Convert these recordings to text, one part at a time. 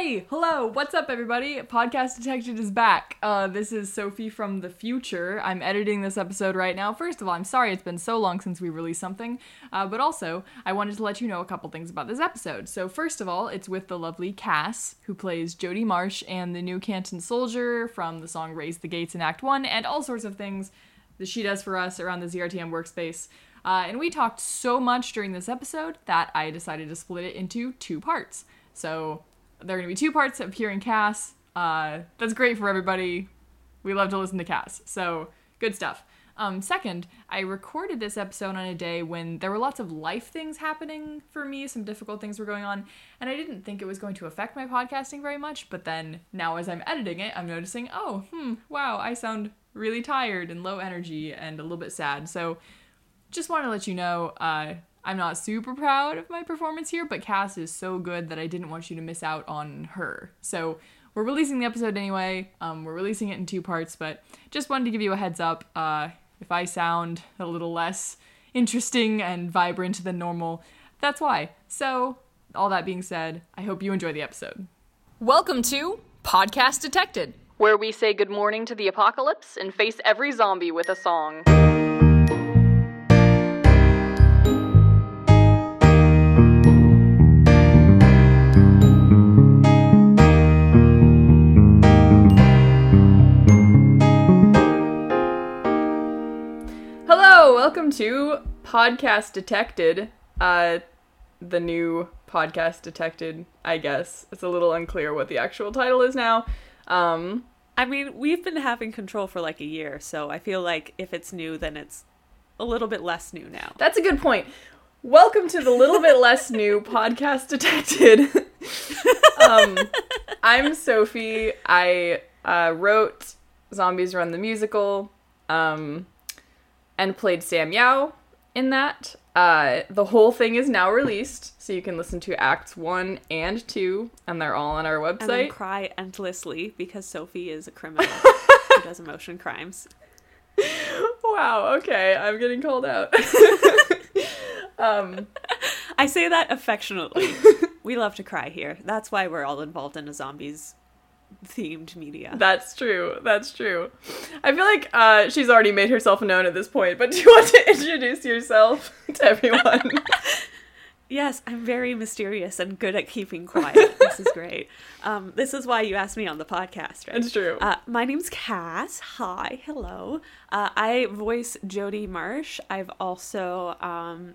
Hey, hello, what's up, everybody? Podcast Detected is back. Uh, this is Sophie from the future. I'm editing this episode right now. First of all, I'm sorry it's been so long since we released something, uh, but also, I wanted to let you know a couple things about this episode. So, first of all, it's with the lovely Cass, who plays Jody Marsh and the new Canton Soldier from the song Raise the Gates in Act 1, and all sorts of things that she does for us around the ZRTM workspace. Uh, and we talked so much during this episode that I decided to split it into two parts. So, there are going to be two parts of hearing Cass. Uh, that's great for everybody. We love to listen to Cass. So, good stuff. Um, second, I recorded this episode on a day when there were lots of life things happening for me, some difficult things were going on, and I didn't think it was going to affect my podcasting very much. But then now, as I'm editing it, I'm noticing, oh, hmm, wow, I sound really tired and low energy and a little bit sad. So, just want to let you know, uh, I'm not super proud of my performance here, but Cass is so good that I didn't want you to miss out on her. So we're releasing the episode anyway. Um, we're releasing it in two parts, but just wanted to give you a heads up. Uh, if I sound a little less interesting and vibrant than normal, that's why. So, all that being said, I hope you enjoy the episode. Welcome to Podcast Detected, where we say good morning to the apocalypse and face every zombie with a song. Welcome to Podcast Detected. Uh, the new Podcast Detected, I guess. It's a little unclear what the actual title is now. Um, I mean, we've been having control for like a year, so I feel like if it's new, then it's a little bit less new now. that's a good point. Welcome to the little bit less new Podcast Detected. um, I'm Sophie. I uh, wrote Zombies Run the Musical um, and played Sam Yao in that. Uh, the whole thing is now released, so you can listen to Acts 1 and 2, and they're all on our And website. cry endlessly because Sophie is a criminal who does emotion crimes. wow, okay, I'm getting called out. um, I say that affectionately. we love to cry here. That's why we're all involved in a zombies themed media. That's true. That's true. I feel like uh, she's already made herself known at this point, but do you want to introduce yourself to everyone? Yes, I'm very mysterious and good at keeping quiet. this is great. Um, this is why you asked me on the podcast, right? It's true. Uh, my name's Cass. Hi, hello. Uh, I voice Jody Marsh. I've also um,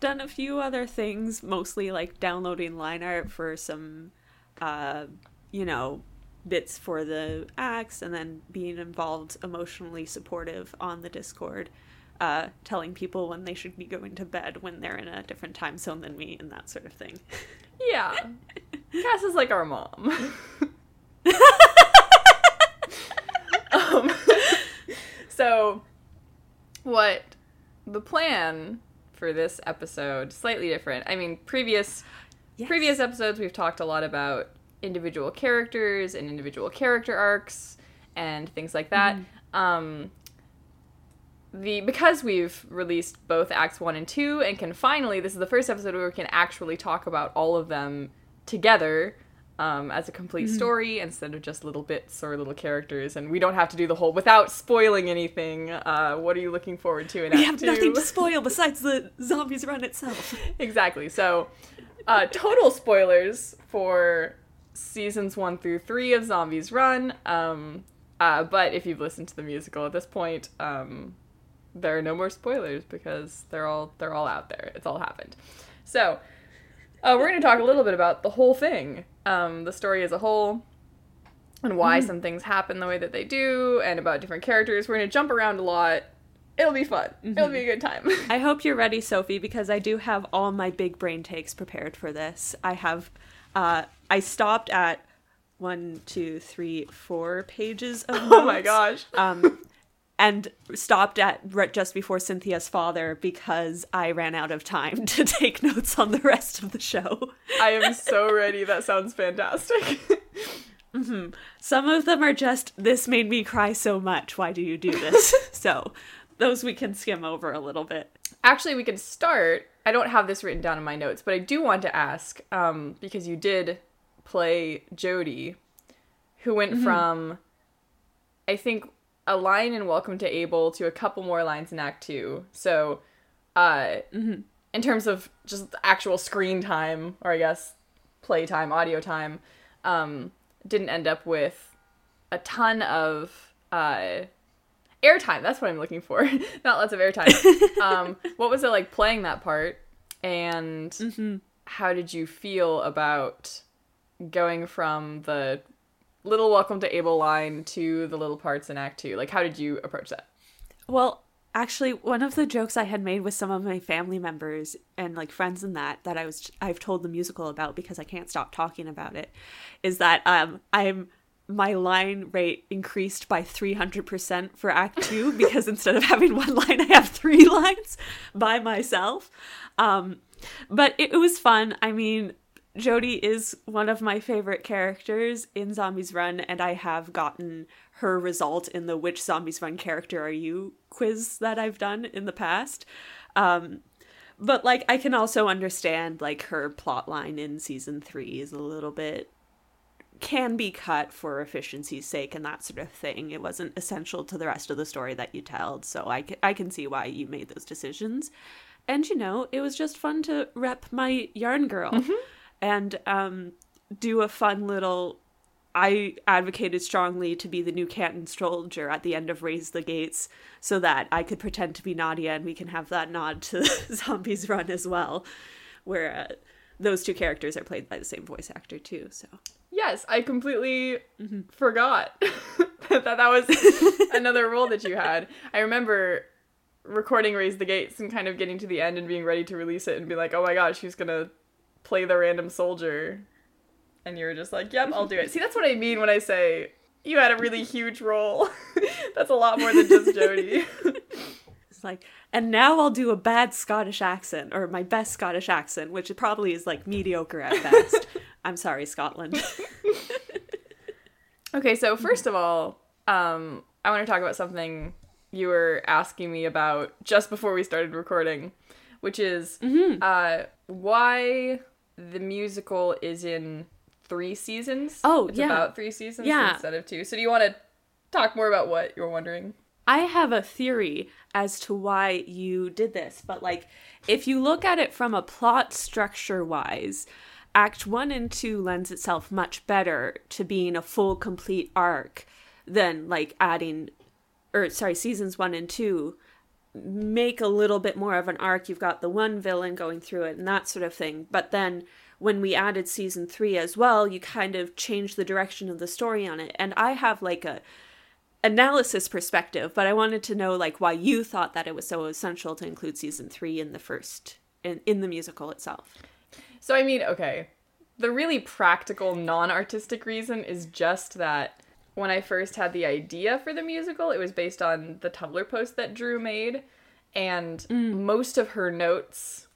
done a few other things, mostly like downloading line art for some, uh, you know, bits for the acts, and then being involved, emotionally supportive on the Discord. Uh, telling people when they should be going to bed when they're in a different time zone than me and that sort of thing. yeah. Cass is like our mom. um, so, what the plan for this episode slightly different. I mean, previous Yes. previous episodes we've talked a lot about individual characters and individual character arcs and things like that. Um, the because we've released both acts one and two and can finally this is the first episode where we can actually talk about all of them together um, as a complete story instead of just little bits or little characters and we don't have to do the whole without spoiling anything uh, what are you looking forward to in We act have two? nothing to spoil besides the zombies run itself. exactly. So, uh, total spoilers for seasons one through three of Zombies Run. Um, uh, but if you've listened to the musical at this point, um, there are no more spoilers because they're all they're all out there. It's all happened. So, uh, we're going to talk a little bit about the whole thing, um, the story as a whole, and why some things happen the way that they do, and about different characters. We're going to jump around a lot. It'll be fun. It'll be a good time. I hope you're ready, Sophie, because I do have all my big brain takes prepared for this. I have, uh, I stopped at one, two, three, four pages of oh my gosh. Um, and stopped at right just before Cynthia's father because I ran out of time to take notes on the rest of the show. I am so ready. That sounds fantastic. Some of them are just, this made me cry so much. Why do you do this? so those we can skim over a little bit. Actually, we can start. I don't have this written down in my notes, but I do want to ask um, because you did play Jody, who went from, I think, a line in Welcome to Abel to a couple more lines in Act Two. So, uh, in terms of just actual screen time, or I guess play time, audio time, um, didn't end up with a ton of uh, airtime. That's what I'm looking for. Not lots of airtime. um, what was it like playing that part? And how did you feel about going from the little welcome to Abel line to the little parts in Act Two? Like, how did you approach that? Well, actually, one of the jokes I had made with some of my family members and like friends in that that I was I've told the musical about because I can't stop talking about it is that um I'm my line rate increased by 300% for act 2 because instead of having one line I have three lines by myself. Um but it, it was fun. I mean, Jody is one of my favorite characters in Zombies Run, and I have gotten her result in the Which Zombies Run character are you quiz that I've done in the past. Um, but like, I can also understand like her plot line in season three is a little bit can be cut for efficiency's sake and that sort of thing. It wasn't essential to the rest of the story that you told, so I can, I can see why you made those decisions. And you know, it was just fun to rep my yarn girl and um, do a fun little. I advocated strongly to be the new Canton soldier at the end of Raise the Gates so that I could pretend to be Nadia and we can have that nod to Zombies Run as well, where uh, those two characters are played by the same voice actor too. So Yes, I completely mm-hmm. forgot that that was another role that you had. I remember recording Raise the Gates and kind of getting to the end and being ready to release it and be like, oh my gosh, who's gonna play the random soldier? And you were just like, yep, I'll do it. See, that's what I mean when I say you had a really huge role. that's a lot more than just Jody. It's like, and now I'll do a bad Scottish accent, or my best Scottish accent, which probably is like mediocre at best. I'm sorry, Scotland. Okay, so first of all, um, I want to talk about something you were asking me about just before we started recording, which is uh, why the musical is in three seasons. Oh, it's yeah. about three seasons Yeah. instead of two. So do you want to talk more about what you're wondering? I have a theory as to why you did this, but like if you look at it from a plot structure wise, Act 1 and 2 lends itself much better to being a full complete arc than like adding or sorry, seasons 1 and 2 make a little bit more of an arc. You've got the one villain going through it and that sort of thing. But then when we added season 3 as well, you kind of changed the direction of the story on it. And I have like a analysis perspective, but I wanted to know like why you thought that it was so essential to include season 3 in the first in, in the musical itself. So I mean, okay, the really practical, non-artistic reason is just that when I first had the idea for the musical, it was based on the Tumblr post that Drew made, and mm. most of her notes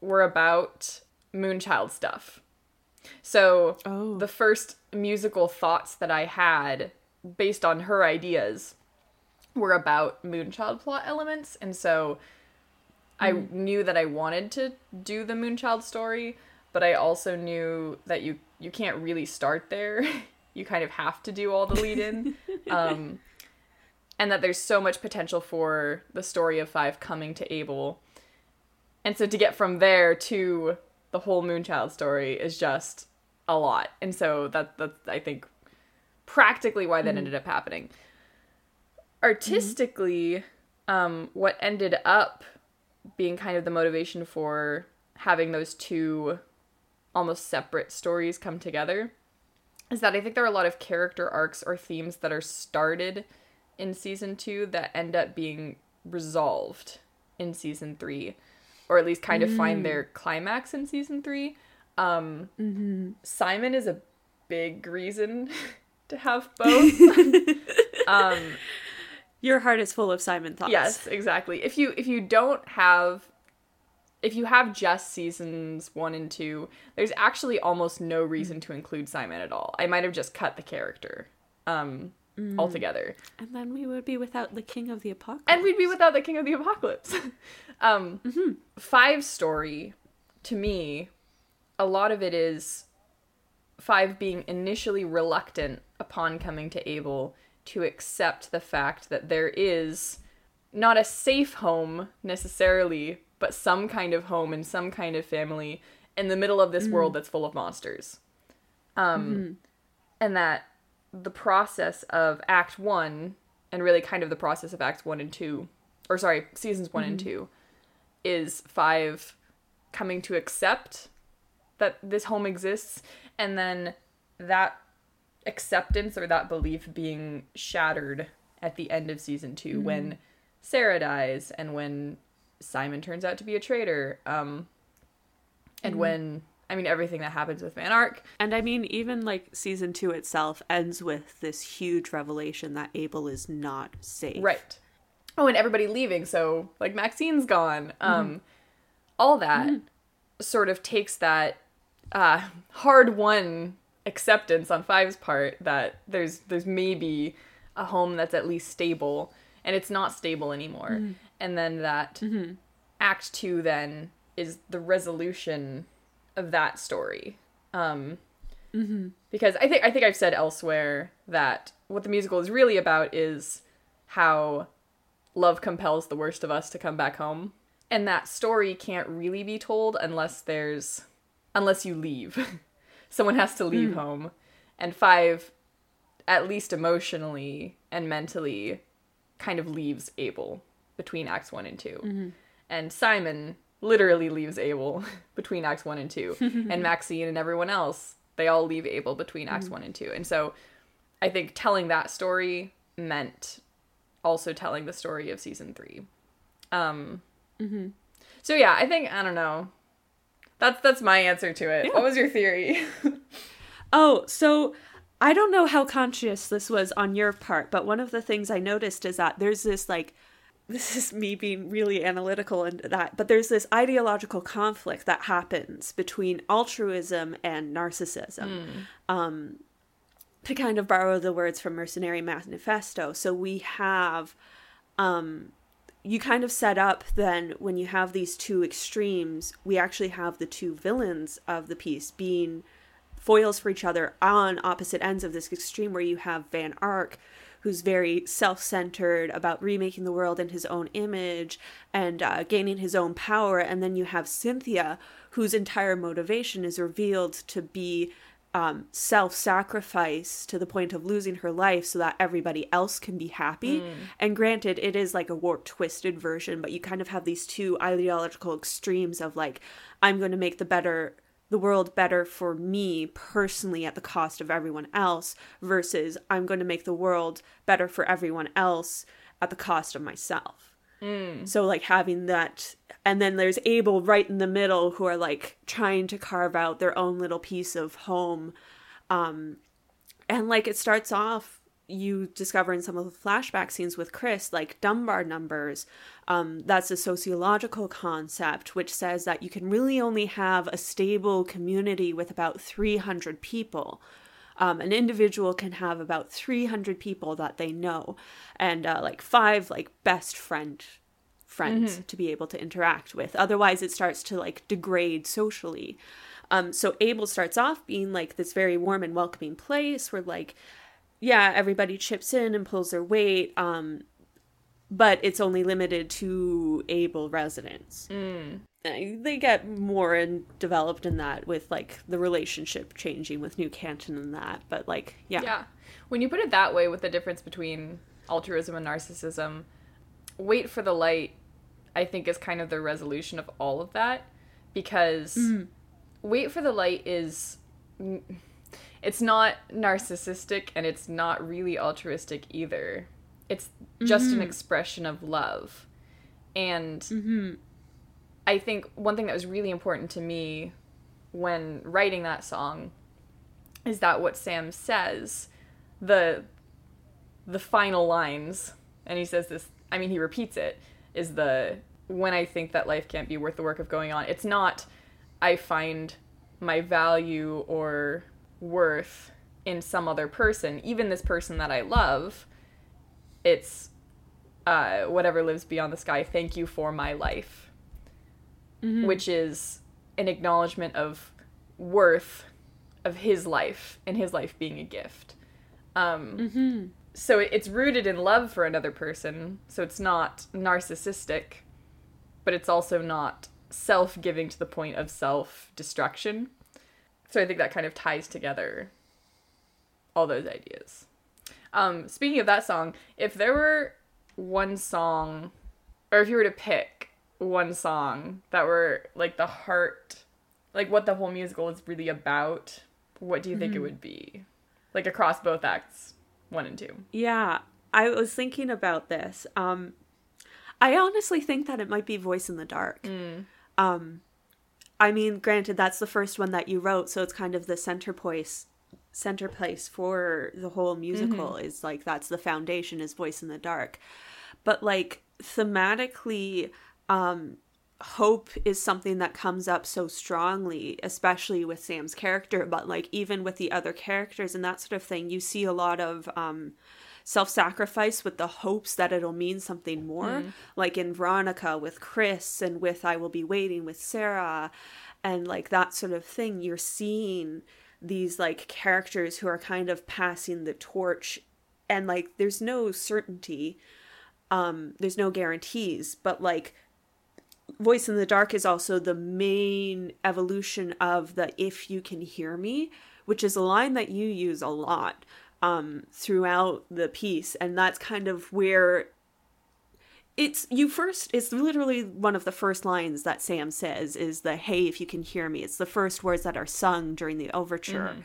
were about Moonchild stuff. So Oh. the first musical thoughts that I had based on her ideas were about Moonchild plot elements, and so I mm. knew that I wanted to do the Moonchild story, but I also knew that you you can't really start there. you kind of have to do all the lead in. um, and that there's so much potential for the story of Five coming to Abel. And so to get from there to the whole Moonchild story is just a lot. And so that that's I think practically why that ended up happening. Artistically, um, what ended up being kind of the motivation for having those two almost separate stories come together is that I think there are a lot of character arcs or themes that are started in season two that end up being resolved in season three, or at least kind of find their climax in season three. Um, Simon is a big reason to have both. um, Your heart is full of Simon thoughts. Yes, exactly. If you if you don't have if you have just seasons 1 and 2, there's actually almost no reason to include Simon at all. I might have just cut the character um altogether. And then we would be without the king of the apocalypse. And we'd be without the king of the apocalypse. um five story to me a lot of it is Five being initially reluctant upon coming to Abel to accept the fact that there is not a safe home necessarily, but some kind of home and some kind of family in the middle of this world mm. that's full of monsters. Um, mm-hmm. And that the process of Act One, and really kind of the process of Acts One and Two, or sorry, seasons one and mm-hmm. two, is Five coming to accept that this home exists, and then that acceptance or that belief being shattered at the end of season 2 mm-hmm. when Sarah dies and when Simon turns out to be a traitor. Um, and when I mean everything that happens with Van Ark. And I mean, even like season two itself ends with this huge revelation that Abel is not safe. Right. Oh, and everybody leaving, so like Maxine's gone. Um, all that sort of takes that uh, hard won acceptance on Five's part that there's there's maybe a home that's at least stable, and it's not stable anymore. And then that mm-hmm. Act Two then is the resolution of that story. Um, mm-hmm. because I think I think I've said elsewhere that what the musical is really about is how love compels the worst of us to come back home. And that story can't really be told unless there's unless you leave. Someone has to leave hmm. home. And 5 at least emotionally and mentally kind of leaves Abel between acts 1 and 2. Mm-hmm. And Simon literally leaves Abel between acts 1 and 2. and Maxine and everyone else, they all leave Abel between acts mm-hmm. 1 and 2. And so I think telling that story meant also telling the story of season three. Um, mm-hmm. So yeah, I think I don't know. That's that's my answer to it. What was your theory? Oh, so I don't know how conscious this was on your part, but one of the things I noticed is that there's this like this is me being really analytical and that, but there's this ideological conflict that happens between altruism and narcissism. Um, to kind of borrow the words from Mercenary Manifesto, so we have um, you kind of set up then when you have these two extremes, we actually have the two villains of the piece being foils for each other on opposite ends of this extreme where you have Van Ark who's very self-centered about remaking the world in his own image and uh, gaining his own power. And then you have Cynthia whose entire motivation is revealed to be um, self-sacrifice to the point of losing her life so that everybody else can be happy. And granted it is like a warped twisted version but you kind of have these two ideological extremes of like i'm going to make the better the world better for me personally at the cost of everyone else versus i'm going to make the world better for everyone else at the cost of myself so like having that and then there's Abel right in the middle who are like trying to carve out their own little piece of home. Um and like it starts off you discover in some of the flashback scenes with Chris like Dunbar numbers. Um, that's a sociological concept which says that you can really only have a stable community with about 300 people. Um, an individual can have about 300 people that they know and uh, like five like best friend friends to be able to interact with otherwise it starts to like degrade socially um, so abel starts off being like this very warm and welcoming place where like yeah everybody chips in and pulls their weight um, but it's only limited to Abel residents. Uh, they get more and developed in that with like the relationship changing with new canton and that but like yeah, yeah. When you put it that way with the difference between altruism and narcissism, wait for the light I think is kind of the resolution of all of that because wait for the light is it's not narcissistic and it's not really altruistic either. It's just an mm-hmm. expression of love. And mm-hmm. I think one thing that was really important to me when writing that song is that what Sam says, the the final lines, and he says this, I mean he repeats it, is the when I think that life can't be worth the work of going on. It's not I find my value or worth in some other person, even this person that I love. It's uh, whatever lives beyond the sky. Thank you for my life, which is an acknowledgement of worth of his life and his life being a gift. Um, So it's rooted in love for another person. So it's not narcissistic, but it's also not self giving to the point of self destruction. So I think that kind of ties together all those ideas. Um, speaking of that song, if there were one song, or if you were to pick one song that were like the heart, like what the whole musical is really about, what do you think it would be? Like across both acts, one and two. Yeah, I was thinking about this. Um, I honestly think that it might be Voice in the Dark. Um, I mean, granted, that's the first one that you wrote, so it's kind of the center place, center place for the whole musical. Is like that's the foundation is Voice in the Dark, but like thematically, um, hope is something that comes up so strongly, especially with Sam's character, but like even with the other characters and that sort of thing, you see a lot of um, self sacrifice with the hopes that it'll mean something more. Like in Veronica with Chris and with I Will Be Waiting with Sarah and like that sort of thing. You're seeing these like characters who are kind of passing the torch and like there's no certainty um there's no guarantees but like voice in the dark is also the main evolution of the if you can hear me which is a line that you use a lot um throughout the piece and that's kind of where it's you first it's literally one of the first lines that sam says is the hey if you can hear me it's the first words that are sung during the overture.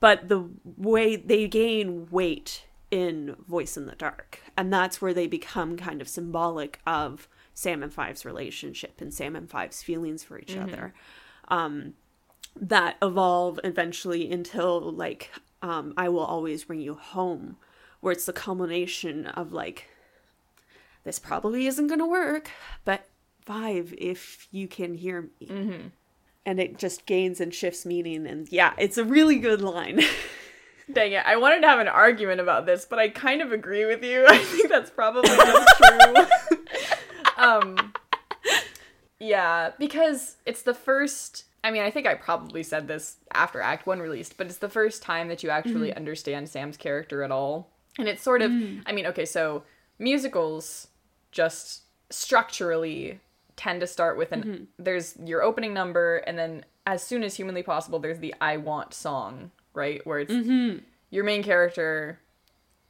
But the way they gain weight in voice in the dark and that's where they become kind of symbolic of sam and five's relationship and sam and five's feelings for each other. Um that evolve eventually until like um i will always bring you home where it's the culmination of like this probably isn't going to work, but five if you can hear me. And it just gains and shifts meaning. And yeah, it's a really good line. Dang it. I wanted to have an argument about this, but I kind of agree with you. I think that's probably just true. um Yeah, because it's the first I mean, I think I probably said this after Act 1 released, but it's the first time that you actually mm-hmm. understand Sam's character at all. And it's sort of mm. I mean, okay, so musicals just structurally tend to start with an mm-hmm. there's your opening number and then as soon as humanly possible there's the I want song, right? Where it's mm-hmm. your main character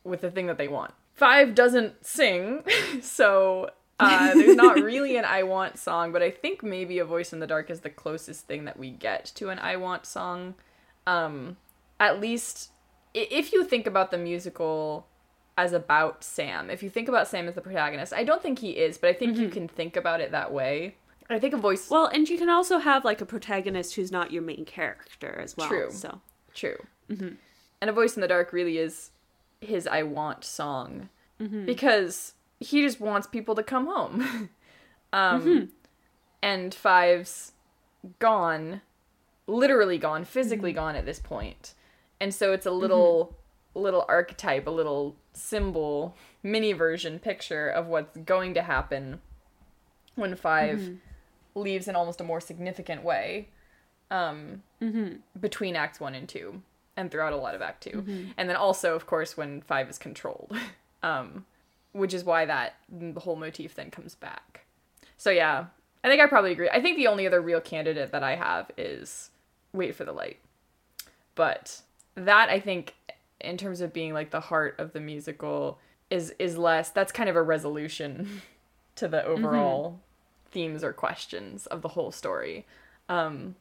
with the thing that they want. Five doesn't sing, so uh, there's not really an I want song, but I think maybe A Voice in the Dark is the closest thing that we get to an I want song. Um, at least if you think about the musical as about Sam, if you think about Sam as the protagonist, I don't think he is, but I think you can think about it that way. I think A Voice. well, and you can also have like a protagonist who's not your main character as well. True. So True. And A Voice in the Dark really is his I Want song because he just wants people to come home. um, And Five's gone, literally gone, physically gone at this point. And so it's a little little archetype, a little symbol, mini version picture of what's going to happen when 5 leaves in almost a more significant way um, between acts one and two and throughout a lot of act 2 and then also of course when five is controlled. Um, which is why that the whole motif then comes back. So yeah i think i probably agree. I think the only other real candidate that i have is wait for the light. But that i think in terms of being like the heart of the musical is is less that's kind of a resolution to the overall themes or questions of the whole story. Um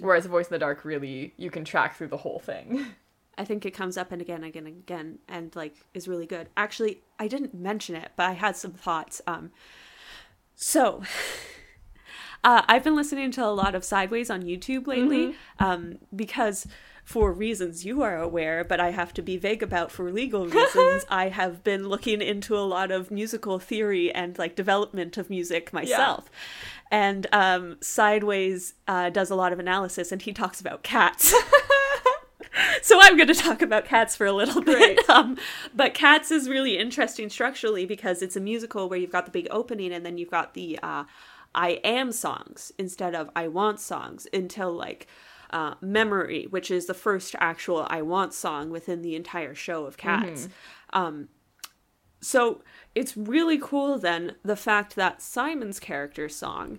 whereas voice in the dark really you can track through the whole thing I think it comes up and again, again, and again, and like is really good. Actually, I didn't mention it, but I had some thoughts. Um, so uh, I've been listening to a lot of Sideways on YouTube lately, um, because for reasons you are aware, but I have to be vague about for legal reasons. I have been looking into a lot of musical theory and like development of music myself. And um, Sideways uh, does a lot of analysis, and he talks about cats. so I'm going to talk about Cats for a little bit. Um, but Cats is really interesting structurally because it's a musical where you've got the big opening and then you've got the uh, I am songs instead of I want songs until like uh, Memory, which is the first actual I Want song within the entire show of Cats. Um, so it's really cool then the fact that Simon's character song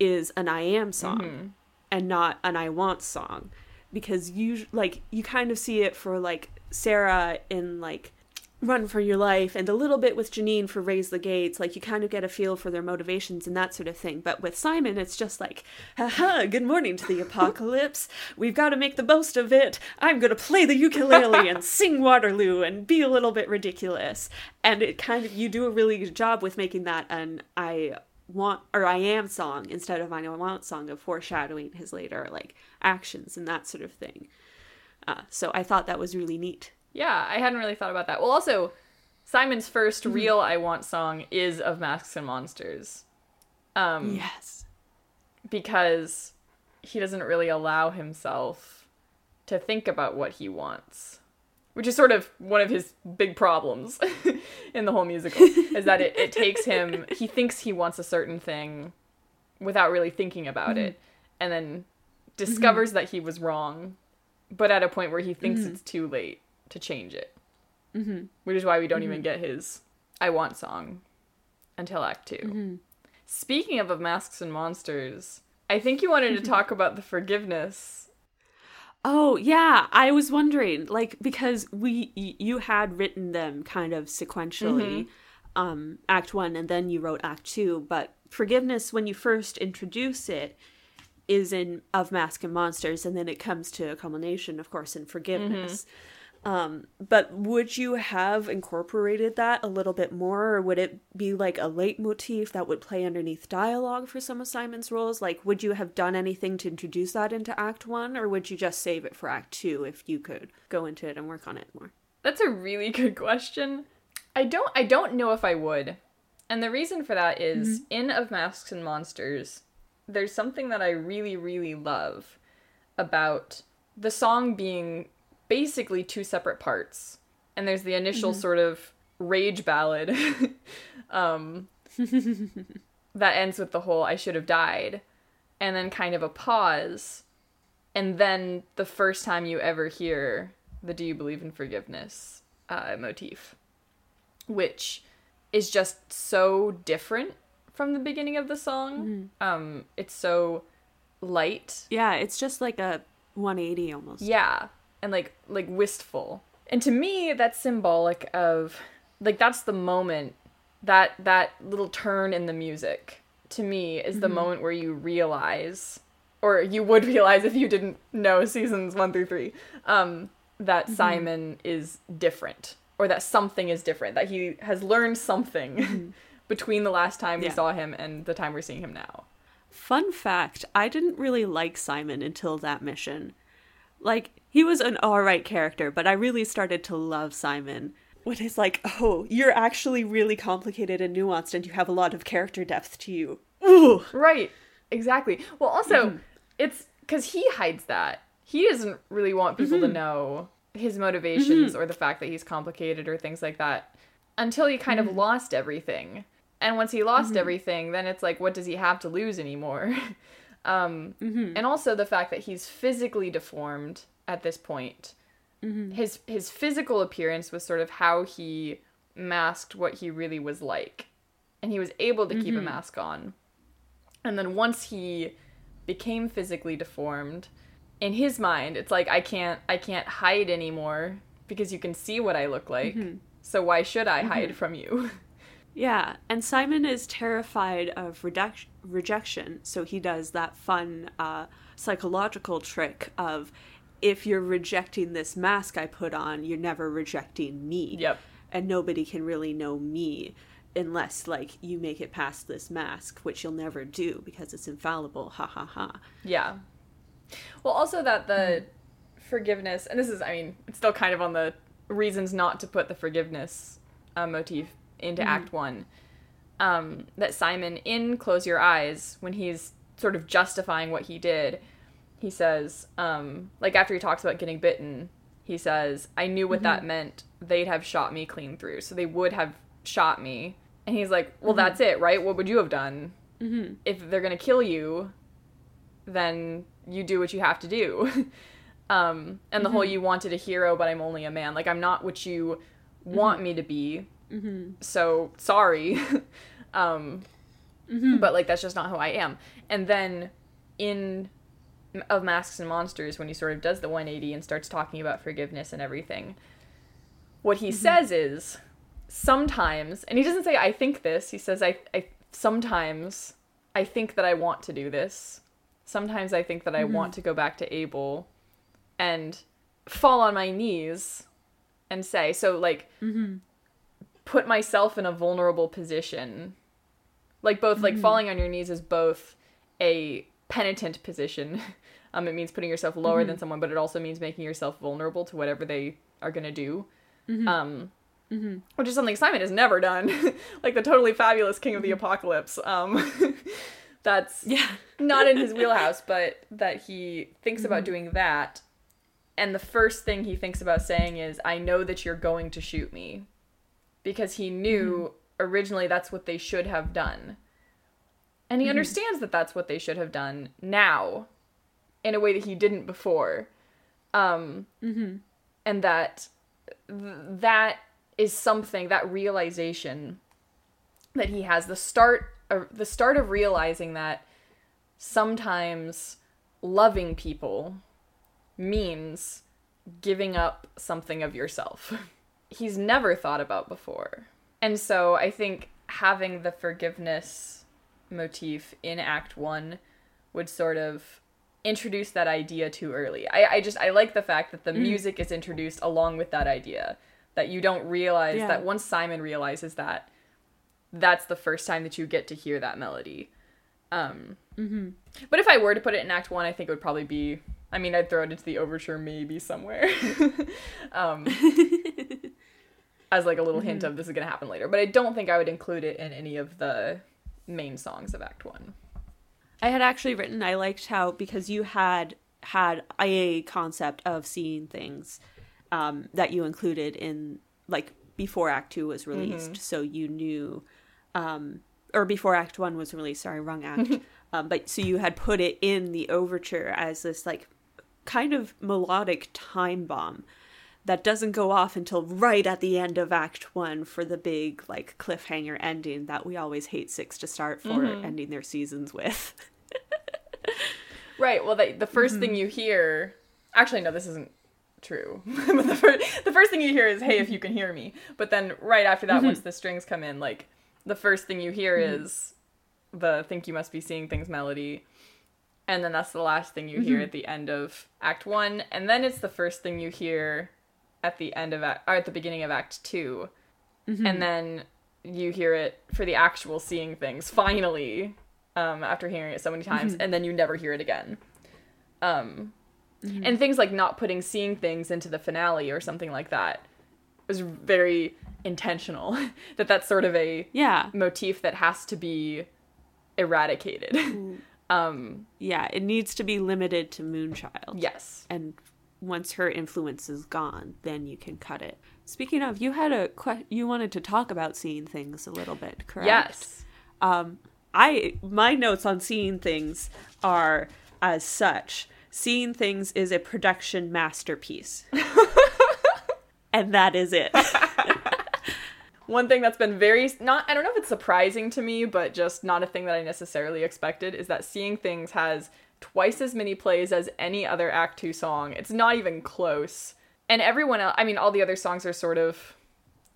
is an I Am song and not an I Want song because you like you kind of see it for like Sarah in like Run for Your Life and a little bit with Janine for Raise the Gates. Like you kind of get a feel for their motivations and that sort of thing. But with Simon, it's just like, haha, good morning to the apocalypse. We've got to make the most of it. I'm going to play the ukulele and sing Waterloo and be a little bit ridiculous. And it kind of, you do a really good job with making that an I want or I am song instead of I want song of foreshadowing his later like actions and that sort of thing. Uh, so I thought that was really neat. Yeah, I hadn't really thought about that. Well, also, Simon's 1st real I Want song is of Masks and Monsters. Um, Yes. because he doesn't really allow himself to think about what he wants. Which is sort of one of his big problems in the whole musical, is that it, it takes him, he thinks he wants a certain thing without really thinking about mm-hmm. it, and then mm-hmm. discovers that he was wrong, but at a point where he thinks mm-hmm. it's too late to change it. Mm-hmm. Which is why we don't even get his I Want song until Act 2. Speaking of, of Masks and Monsters, I think you wanted to talk about the forgiveness. Oh, yeah. I was wondering, like, because we, y- you had written them kind of sequentially, um, Act One, and then you wrote Act Two. But forgiveness, when you first introduce it, is in of Mask and Monsters, and then it comes to a culmination, of course, in forgiveness. Um, but would you have incorporated that a little bit more, or would it be like a leitmotif that would play underneath dialogue for some of Simon's roles? Like, would you have done anything to introduce that into Act One, or would you just save it for Act Two if you could go into it and work on it more? That's a really good question. I don't I don't know if I would. And the reason for that is in Of Masks and Monsters, there's something that I really, really love about the song being basically two separate parts. And there's the initial sort of rage ballad um, that ends with the whole I should have died. And then kind of a pause. And then the first time you ever hear the Do You Believe in Forgiveness uh, motif, which is just so different from the beginning of the song. Um, it's so light Yeah, it's just like a 180 almost. yeah, and like like wistful. And to me, that's symbolic of like that's the moment that that little turn in the music to me is the mm-hmm. moment where you realize or you would realize if you didn't know seasons 1 through 3 um that mm-hmm. Simon is different or that something is different that he has learned something mm-hmm. between the last time we saw him and the time we're seeing him now. Fun fact I didn't really like Simon until that mission. Like, he was an alright character, but I really started to love Simon. When he's like, oh, you're actually really complicated and nuanced, and you have a lot of character depth to you. Ooh! Right. Exactly. Well, also, mm-hmm. it's because he hides that. He doesn't really want people to mm-hmm. know his motivations mm-hmm. or the fact that he's complicated or things like that until he kind of lost everything. And once he lost everything, then it's like, what does he have to lose anymore? um, mm-hmm. And also the fact that he's physically deformed at this point. Mm-hmm. His his physical appearance was sort of how he masked what he really was like, and he was able to keep a mm-hmm. mask on. And then once he became physically deformed, in his mind, it's like I can't I can't hide anymore because you can see what I look like. So why should I hide from you? Yeah, and Simon is terrified of rejection, so he does that fun uh, psychological trick of if you're rejecting this mask I put on, you're never rejecting me. Yep. And nobody can really know me unless, like, you make it past this mask, which you'll never do because it's infallible. Ha ha ha. Yeah. Well, also that the forgiveness, and this is, I mean, it's still kind of on the reasons not to put the forgiveness uh, motif into Act One. Um, that Simon, in Close Your Eyes, when he's sort of justifying what he did, he says, um, like after he talks about getting bitten, he says, I knew what that meant. They'd have shot me clean through. So they would have shot me. And he's like, Well, that's it, right? What would you have done? If they're going to kill you, then you do what you have to do. um, and the whole you wanted a hero, but I'm only a man. Like I'm not what you want me to be. Mm-hmm. So sorry. um, mm-hmm. but like that's just not who I am. And then in of Masks and Monsters, when he sort of does the 180 and starts talking about forgiveness and everything, what he mm-hmm. says is sometimes, and he doesn't say I think this. He says I, I sometimes I think that I want to do this. Sometimes I think that I want to go back to Abel and fall on my knees and say so like put myself in a vulnerable position. Like both like falling on your knees is both a penitent position. Um it means putting yourself lower than someone but it also means making yourself vulnerable to whatever they are going to do um Mm-hmm. which is something simon has never done. Like the totally fabulous king of the apocalypse. Um that's Yeah. not in his wheelhouse but that he thinks about doing that. And the first thing he thinks about saying is i know that you're going to shoot me because he knew originally that's what they should have done. And he understands that that's what they should have done now in a way that he didn't before. Um, And that th- that is something, that realization that he has, the start, uh, the start of realizing that sometimes loving people means giving up something of yourself. he's never thought about before. And so I think having the forgiveness motif in Act One would sort of introduce that idea too early. I, I just I like the fact that the music is introduced along with that idea. That you don't realize Yeah. that once Simon realizes that that's the first time that you get to hear that melody. Um but if I were to put it in Act One, I think it would probably be. I mean, I'd throw it into the overture maybe somewhere, um, as like a little hint of this is gonna happen later. But I don't think I would include it in any of the main songs of Act One. I had actually written I liked how because you had had a concept of seeing things um, that you included in like before Act Two was released, so you knew, um, or before Act One was released. Sorry, wrong act. um, but so you had put it in the overture as this like kind of melodic time bomb that doesn't go off until right at the end of act one for the big like cliffhanger ending that we always hate six to start for mm-hmm. ending their seasons with. Right. Well, the, the 1st thing mm-hmm. you hear, actually, no, this isn't true. but the, fir- the first thing you hear is, "Hey, if you can hear me." But then right after that, once mm-hmm. the strings come in, like the first thing you hear is the "Think you must be seeing things" melody, and then that's the last thing you hear at the end of Act One, and then it's the first thing you hear at the end of act, or at the beginning of Act 2 and then you hear it for the actual seeing things finally um, after hearing it so many times, and then you never hear it again. Um, And things like not putting seeing things into the finale or something like that was very intentional. that that's sort of a yeah motif that has to be eradicated. um, yeah it needs to be limited to moonchild yes. and once her influence is gone then you can cut it. Speaking of you had a que- you wanted to talk about seeing things a little bit correct? Yes. um i my notes on seeing things are as such. Seeing things is a production masterpiece. And that is it. One thing that's been very not I don't know if it's surprising to me, but just not a thing that I necessarily expected is that Seeing Things has twice as many plays as any other Act 2 song. It's not even close. And everyone else, I mean all the other songs are sort of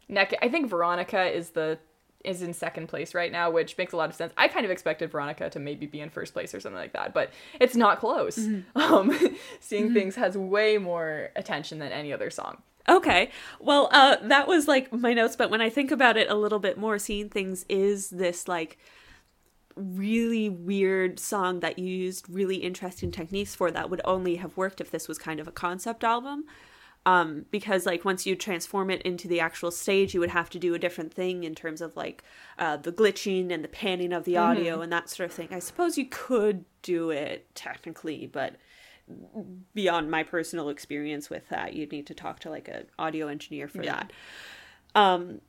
neck I think Veronica is the is in second place right now, which makes a lot of sense. I kind of expected Veronica to maybe be in first place or something like that, but it's not close. Um, Seeing Things has way more attention than any other song. Okay. Well, uh, that was like my notes, but when I think about it a little bit more, seeing things is this like really weird song that you used really interesting techniques for that would only have worked if this was kind of a concept album. Um, because like once you transform it into the actual stage, you would have to do a different thing in terms of like uh, the glitching and the panning of the audio and that sort of thing. I suppose you could do it technically, but beyond my personal experience with that you'd need to talk to like an audio engineer for Yeah. that um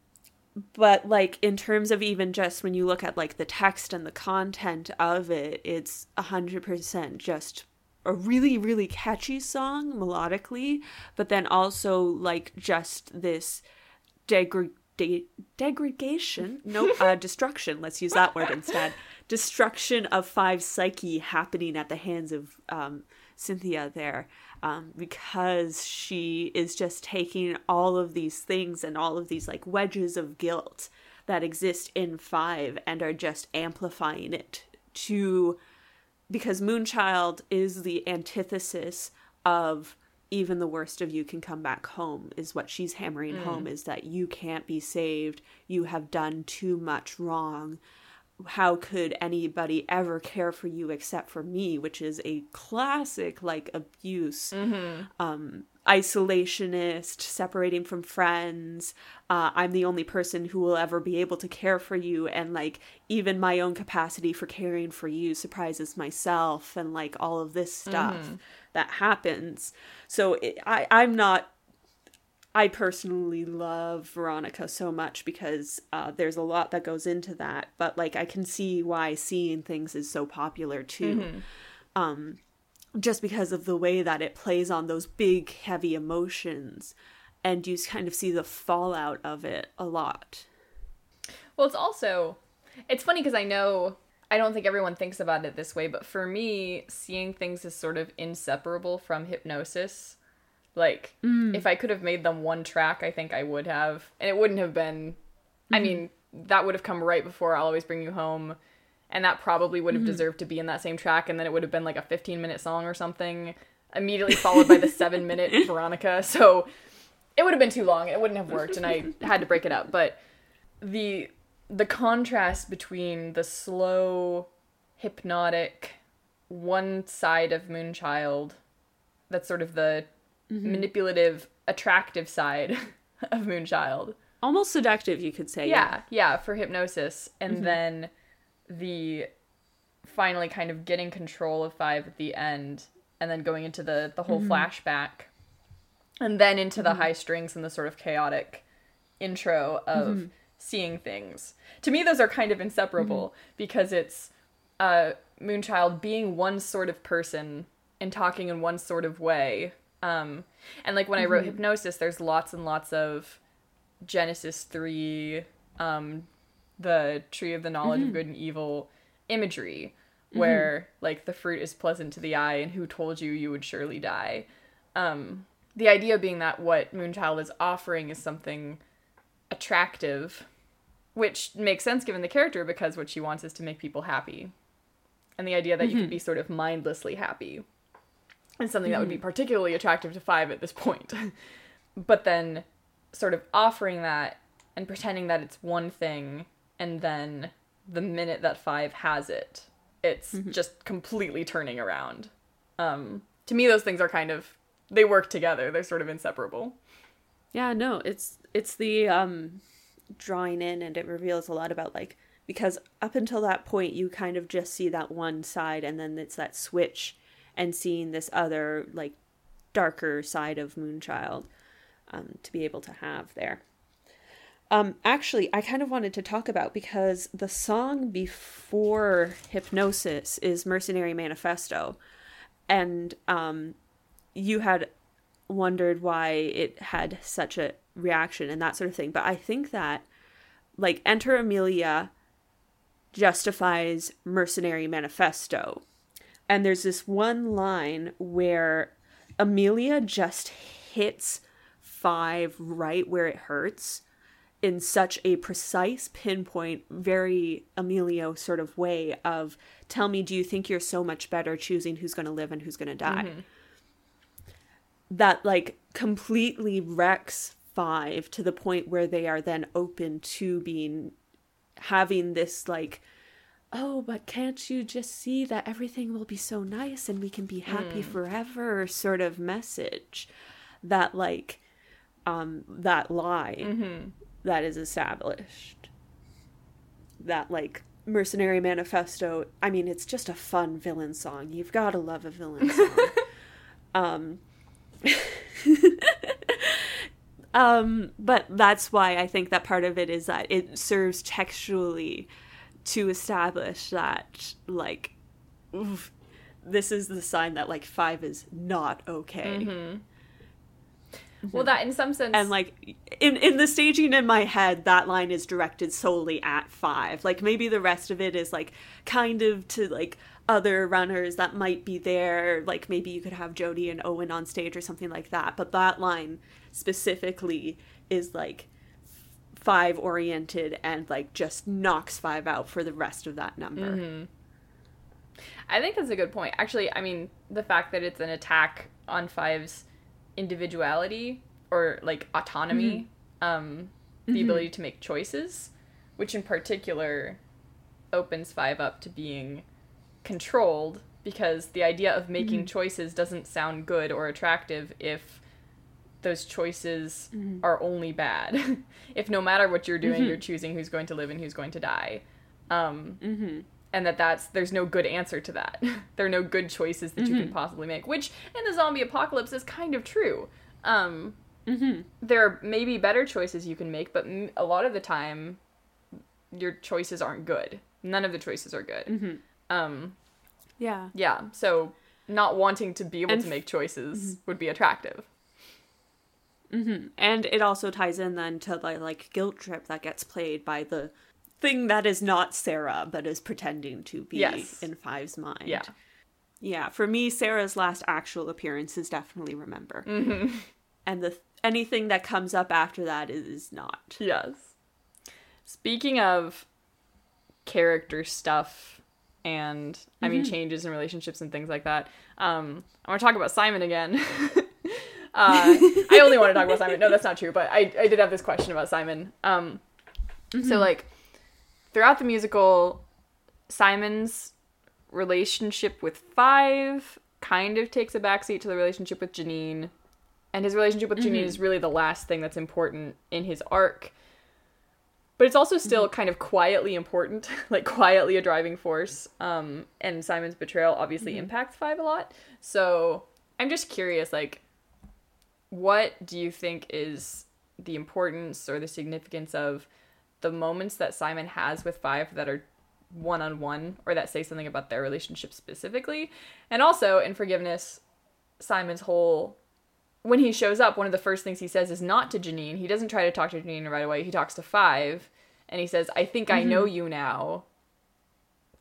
but like in terms of even just when you look at like the text and the content of it it's a hundred percent just a really really catchy song melodically but then also like just this degra- de- degradation no uh, destruction let's use that word instead destruction of five psyche happening at the hands of um, cynthia there um, because she is just taking all of these things and all of these like wedges of guilt that exist in five and are just amplifying it to because Moonchild is the antithesis of even the worst of you can come back home is what she's hammering mm. home is that you can't be saved you have done too much wrong how could anybody ever care for you except for me which is a classic like abuse mm-hmm. um isolationist, separating from friends. Uh, I'm the only person who will ever be able to care for you. And like, even my own capacity for caring for you surprises myself, and like all of this stuff mm-hmm. that happens. So it, I, I'm not. I personally love Veronica so much because uh, there's a lot that goes into that, but like I can see why seeing things is so popular too. Mm-hmm. Um, just because of the way that it plays on those big, heavy emotions. And you kind of see the fallout of it a lot. Well, it's also, it's funny because I know, I don't think everyone thinks about it this way, but for me, seeing things is sort of inseparable from hypnosis. Like, mm. if I could have made them one track, I think I would have. And it wouldn't have been, mm-hmm. I mean, that would have come right before I'll Always Bring You Home and that probably would have mm-hmm. deserved to be in that same track and then it would have been like a 15 minute song or something immediately followed by the 7 minute Veronica so it would have been too long it wouldn't have worked and I had to break it up but the the contrast between the slow hypnotic one side of Moonchild that's sort of the mm-hmm. manipulative attractive side of Moonchild almost seductive you could say yeah yeah, yeah for hypnosis and mm-hmm. then the finally kind of getting control of five at the end and then going into the the whole mm-hmm. flashback and then into mm-hmm. the high strings and the sort of chaotic intro of mm-hmm. seeing things to me those are kind of inseparable mm-hmm. because it's uh moonchild being one sort of person and talking in one sort of way um and like when i wrote mm-hmm. hypnosis there's lots and lots of genesis 3 um the tree of the knowledge mm-hmm. of good and evil imagery mm-hmm. where mm-hmm. like the fruit is pleasant to the eye and who told you you would surely die um the idea being that what moonchild is offering is something attractive which makes sense given the character because what she wants is to make people happy and the idea that mm-hmm. you could be sort of mindlessly happy is something that would be mm-hmm. particularly attractive to five at this point but then sort of offering that and pretending that it's one thing and then the minute that five has it, it's mm-hmm. just completely turning around. Um, to me, those things are kind of they work together. They're sort of inseparable. Yeah, no, it's it's the um, drawing in, and it reveals a lot about like because up until that point, you kind of just see that one side, and then it's that switch, and seeing this other like darker side of Moonchild um, to be able to have there. Um, actually, I kind of wanted to talk about because the song before Hypnosis is Mercenary Manifesto. And um, you had wondered why it had such a reaction and that sort of thing. But I think that, like, Enter Amelia justifies Mercenary Manifesto. And there's this one line where Amelia just hits five right where it hurts in such a precise pinpoint very Amelia sort of way of tell me do you think you're so much better choosing who's going to live and who's going to die mm-hmm. that like completely wrecks five to the point where they are then open to being having this like oh but can't you just see that everything will be so nice and we can be happy mm. forever sort of message that like um that lie mm-hmm that is established. That like Mercenary Manifesto, I mean it's just a fun villain song. You've got to love a villain song. um um but that's why I think that part of it is that it serves textually to establish that like oof, this is the sign that like five is not okay. Mm-hmm. Well, that in some sense, And like in in the staging in my head, that line is directed solely at five. Like maybe the rest of it is like kind of to like other runners that might be there. Like maybe you could have Jody and Owen on stage or something like that. But that line specifically is like five oriented and like just knocks five out for the rest of that number. Mm-hmm. I think that's a good point. Actually, I mean, the fact that it's an attack on Five's individuality or like autonomy, um, the ability to make choices, which in particular opens Five up to being controlled because the idea of making choices doesn't sound good or attractive if those choices are only bad. if no matter what you're doing, you're choosing who's going to live and who's going to die. Um, Mm-hmm. and that that's there's no good answer to that. there are no good choices that you can possibly make, which in the zombie apocalypse is kind of true. Um, Mm-hmm. there are maybe better choices you can make, but m- a lot of the time, your choices aren't good. None of the choices are good. Mm-hmm. Um, Yeah. yeah, so not wanting to be able And to make choices would be attractive. Mm-hmm. And it also ties in then to the like guilt trip that gets played by the thing that is not Sarah but is pretending to be Yes. in Five's mind. Yeah. Yeah. For me, Sarah's last actual appearance is definitely remember, Mm-hmm. and the anything that comes up after that is not. Yes. Speaking of character stuff and I mean changes in relationships and things like that, um, I want to talk about Simon again. uh, I only want to talk about Simon. No, that's not true. But I, I did have this question about Simon. Um, So like throughout the musical, Simon's relationship with Five kind of takes a backseat to the relationship with Janine, and his relationship with Janine is really the last thing that's important in his arc. But it's also still kind of quietly important, like quietly a driving force. Um, and Simon's betrayal obviously impacts Five a lot. So I'm just curious, like, what do you think is the importance or the significance of the moments that Simon has with Five that are one on one or that say something about their relationship specifically? And also in Forgiveness, Simon's whole when he shows up, one of the first things he says is not to Janine. He doesn't try to talk to Janine right away. He talks to Five and he says, I think I mm-hmm. know you now.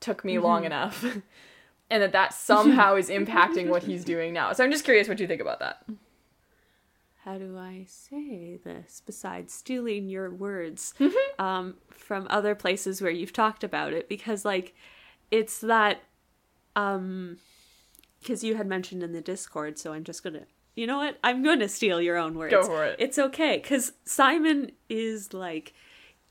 Took me mm-hmm. long enough. and that that somehow is impacting what he's doing now. So I'm just curious what you think about that. How do I say this besides stealing your words um, from other places where you've talked about it? Because like, it's that um, because you had mentioned in the Discord. So I'm just gonna you know what? I'm to steal your own words. Go for it. It's okay because Simon is like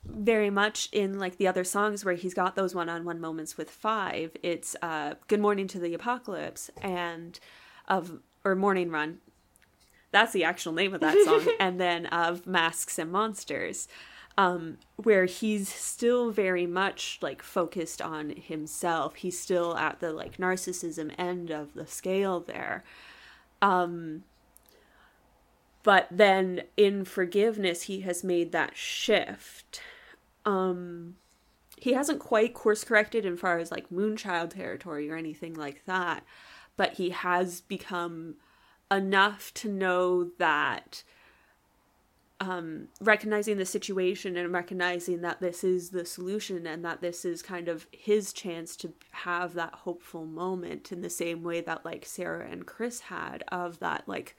very much in like the other songs where he's got those one-on-one moments with Five. It's uh, "Good Morning to the Apocalypse" and of or "Morning Run." That's the actual name of that song, and then of "Masks and Monsters." um, where he's still very much like focused on himself. He's still at the like narcissism end of the scale there. Um, but then in forgiveness, he has made that shift. Um, he hasn't quite course corrected in far as like Moonchild territory or anything like that, but he has become enough to know that um, recognizing the situation and recognizing that this is the solution and that this is kind of his chance to have that hopeful moment in the same way that like Sarah and Chris had of that like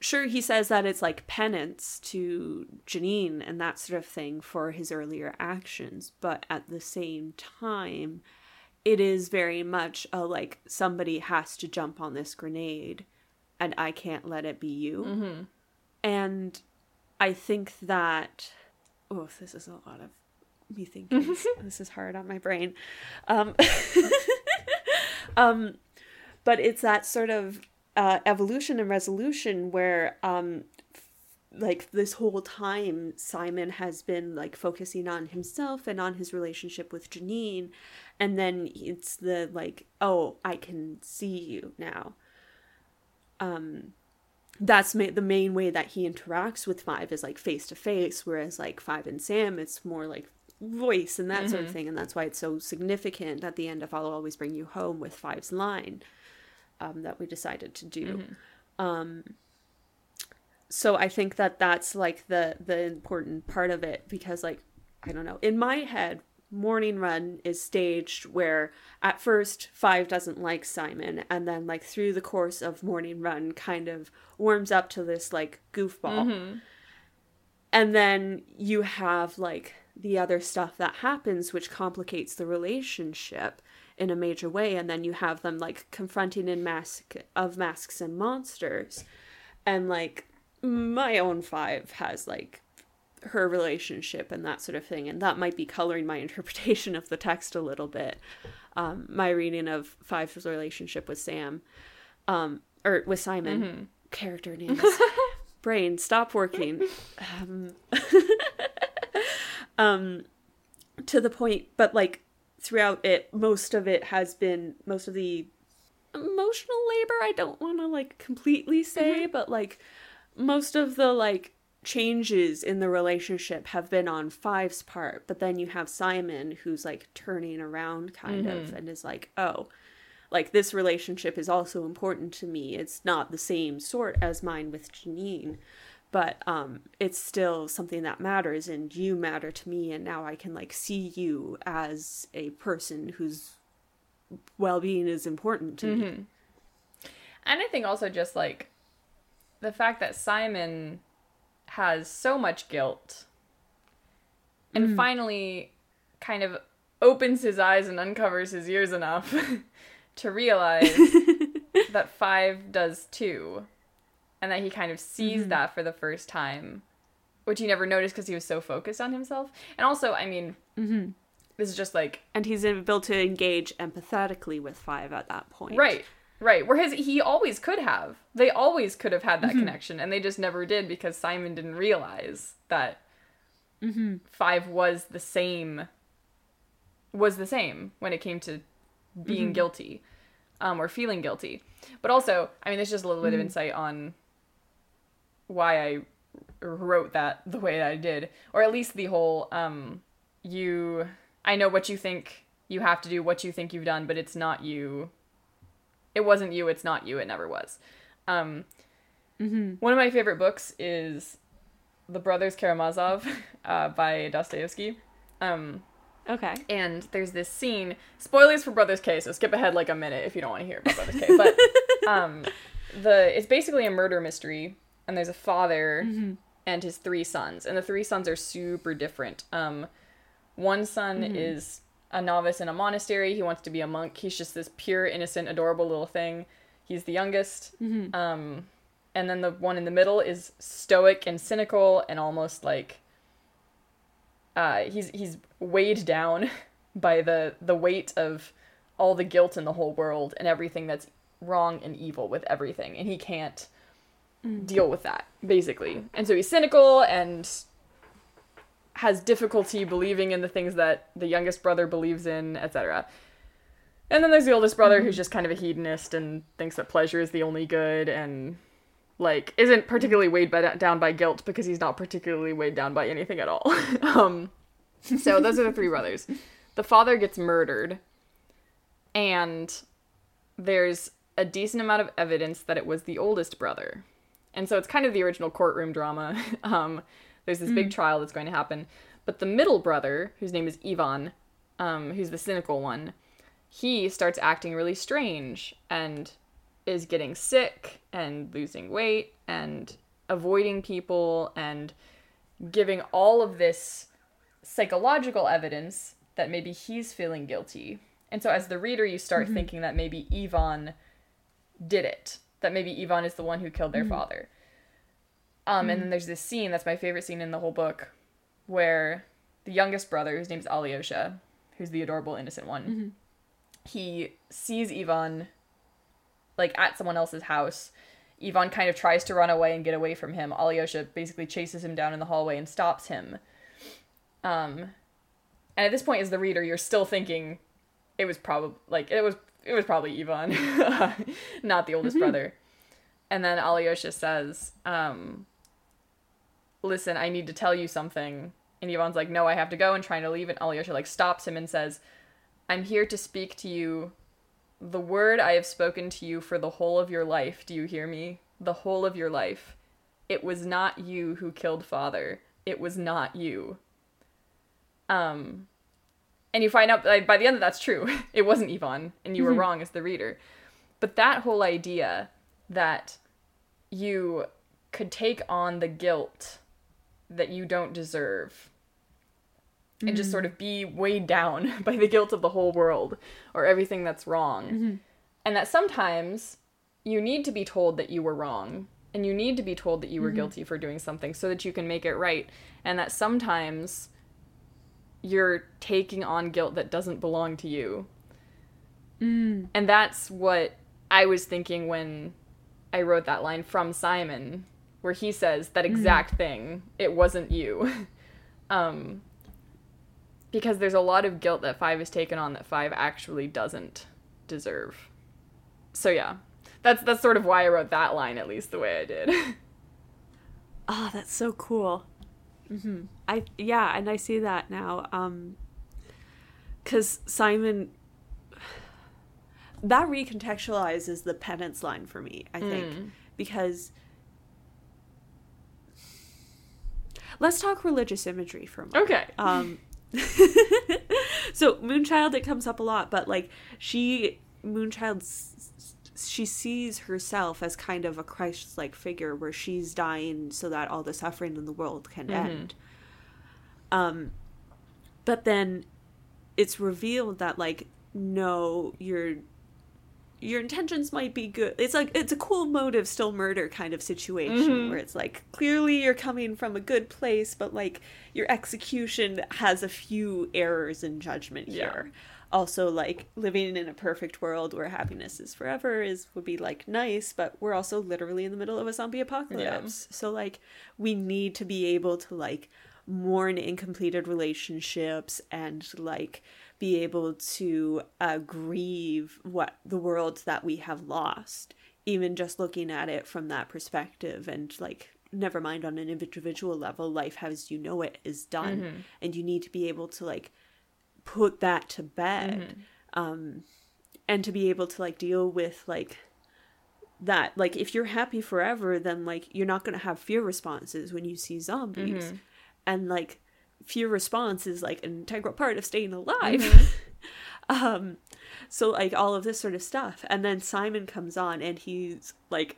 sure he says that it's like penance to Janine and that sort of thing for his earlier actions but at the same time it is very much a like somebody has to jump on this grenade and I can't let it be you and I think that oh, this is a lot of me thinking. this is hard on my brain. Um, um, but it's that sort of uh, evolution and resolution where, um, like this whole time, Simon has been like focusing on himself and on his relationship with Janine, and then it's the like, oh, I can see you now. Um, that's ma- the main way that he interacts with five is like face to face whereas like five and sam it's more like voice and that mm-hmm. sort of mm-hmm. thing and that's why it's so significant at the end of i'll always bring you home with five's line um, that we decided to do mm-hmm. um, so i think that that's like the the important part of it because like i don't know in my head morning run is staged where at first five doesn't like simon and then like through the course of morning run kind of warms up to this like goofball mm-hmm. and then you have like the other stuff that happens which complicates the relationship in a major way and then you have them like confronting in mask of masks and monsters and like my own five has like her relationship and that sort of thing and that might be coloring my interpretation of the text a little bit um, my reading of five's relationship with sam um, or with simon mm-hmm. character names brain stop working um, um to the point but like throughout it most of it has been most of the emotional labor i don't want to like completely say mm-hmm. but like most of the like changes in the relationship have been on Five's part, but then you have Simon who's like turning around kind mm-hmm. of and is like, oh, like this relationship is also important to me. It's not the same sort as mine with Janine, but um it's still something that matters and you matter to me and now I can like see you as a person whose well-being is important to mm-hmm. me. And I think also just like the fact that Simon has so much guilt and mm. finally kind of opens his eyes and uncovers his ears enough to realize that five does too and that he kind of sees mm-hmm. that for the first time which he never noticed because he was so focused on himself and also i mean mm-hmm. this is just like and he's able to engage empathetically with five at that point right Right. Whereas he always could have. They always could have had that mm-hmm. connection, and they just never did because Simon didn't realize that mm-hmm. Five was the same. Was the same when it came to being mm-hmm. guilty, um, or feeling guilty. But also, I mean, there's just a little bit of mm-hmm. insight on why I wrote that the way that I did, or at least the whole um, you. I know what you think you have to do, what you think you've done, but it's not you it wasn't you, it's not you, it never was. Um, mm-hmm. One of my favorite books is The Brothers Karamazov uh, by Dostoevsky. Um, okay. And there's this scene, spoilers for Brothers K, so skip ahead like a minute if you don't want to hear about Brothers K. But um, the it's basically a murder mystery, and there's a father mm-hmm. and his three sons, and the three sons are super different. Um, one son mm-hmm. is a novice in a monastery. He wants to be a monk. He's just this pure, innocent, adorable little thing. He's the youngest. Mm-hmm. Um, and then the one in the middle is stoic and cynical and almost like uh, he's he's weighed down by the the weight of all the guilt in the whole world and everything that's wrong and evil with everything, and he can't mm-hmm. deal with that basically. And so he's cynical and has difficulty believing in the things that the youngest brother believes in, etc. And then there's the oldest brother mm-hmm. who's just kind of a hedonist and thinks that pleasure is the only good and like isn't particularly weighed by, down by guilt because he's not particularly weighed down by anything at all. um, so those are the three brothers. The father gets murdered, and there's a decent amount of evidence that it was the oldest brother. And so it's kind of the original courtroom drama. um, there's this mm. big trial that's going to happen. But the middle brother, whose name is Ivan, um, who's the cynical one, he starts acting really strange and is getting sick and losing weight and avoiding people and giving all of this psychological evidence that maybe he's feeling guilty. And so as the reader you start mm-hmm. thinking that maybe Ivan did it, that maybe Ivan is the one who killed their mm-hmm. father. Um, mm and then mm. there's this scene that's my favorite scene in the whole book, where the youngest brother, whose name's Alyosha, who's the adorable innocent one, mm-hmm. he sees Ivan like at someone else's house. Ivan kind of tries to run away and get away from him. Alyosha basically chases him down in the hallway and stops him. Um, and at this point, as the reader, you're still thinking it was probably like it was it was probably Ivan, not the oldest mm-hmm. brother. And then Alyosha says, um, listen, I need to tell you something. And Ivan's like, no, I have to go, and trying to leave, and Alyosha like stops him and says, I'm here to speak to you the word I have spoken to you for the whole of your life. Do you hear me? The whole of your life. It was not you who killed father. It was not you. Um, and you find out like, by the end that that's true. It wasn't Ivan, and you were wrong as the reader. But that whole idea that you could take on the guilt that you don't deserve and just sort mm-hmm. of be weighed down by the guilt of the whole world or everything that's wrong. Mm-hmm. And that sometimes you need to be told that you were wrong and you need to be told that you were mm-hmm. guilty for doing something so that you can make it right. And that sometimes you're taking on guilt that doesn't belong to you. Mm. And that's what I was thinking when I wrote that line from Simon, where he says that exact thing. It wasn't you. um, because there's a lot of guilt that Five has taken on that Five actually doesn't deserve. So yeah, that's that's sort of why I wrote that line at least the way I did. Oh, that's so cool. hmm I yeah, and I see that now. Um, because Simon, that recontextualizes the penance line for me. I think Mm. because let's talk religious imagery for a moment. okay. Um, so Moonchild, it comes up a lot, but like she, Moonchild, she sees herself as kind of a Christ-like figure where she's dying so that all the suffering in the world can end. Um, but then it's revealed that like no, your your intentions might be good. It's like it's a cool motive, still murder kind of situation mm-hmm. where it's like clearly you're coming from a good place, but like your execution has a few errors in judgment Yeah. here. Also, like living in a perfect world where happiness is forever is would be like nice, but we're also literally in the middle of a zombie apocalypse. So like we need to be able to like mourn incompleted relationships and like be able to uh, grieve what the world that we have lost even just looking at it from that perspective and like never mind on an individual level life as you know it is done. And you need to be able to like put that to bed. Um and to be able to like deal with like that like if you're happy forever then like you're not going to have fear responses when you see zombies. And like fear response is like an integral part of staying alive. Um so like all of this sort of stuff. And then simon comes on and he's like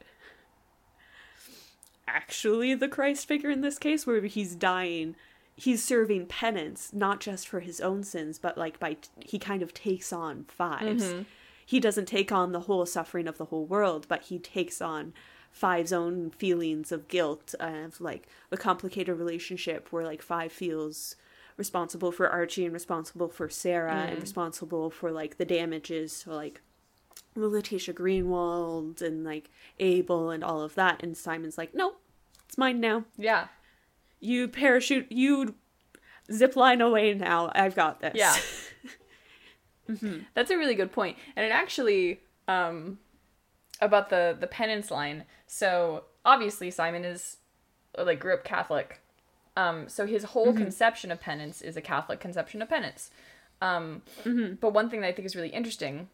actually the christ figure in this case where he's dying. He's serving penance not just for his own sins but like by he kind of takes on 5s he doesn't take on the whole suffering of the whole world but he takes on five's own feelings of guilt of like a complicated relationship where like five feels responsible for archie and responsible for sarah and responsible for like the damages so like Letitia Greenwald and like Abel and all of that. And Simon's like, no, it's mine now. yeah. You parachute, you zip line away now. I've got this. Yeah. That's a really good point. And it actually um about the the penance line. So obviously Simon is like grew up Catholic. Um so his whole conception of penance is a Catholic conception of penance. Um but one thing that I think is really interesting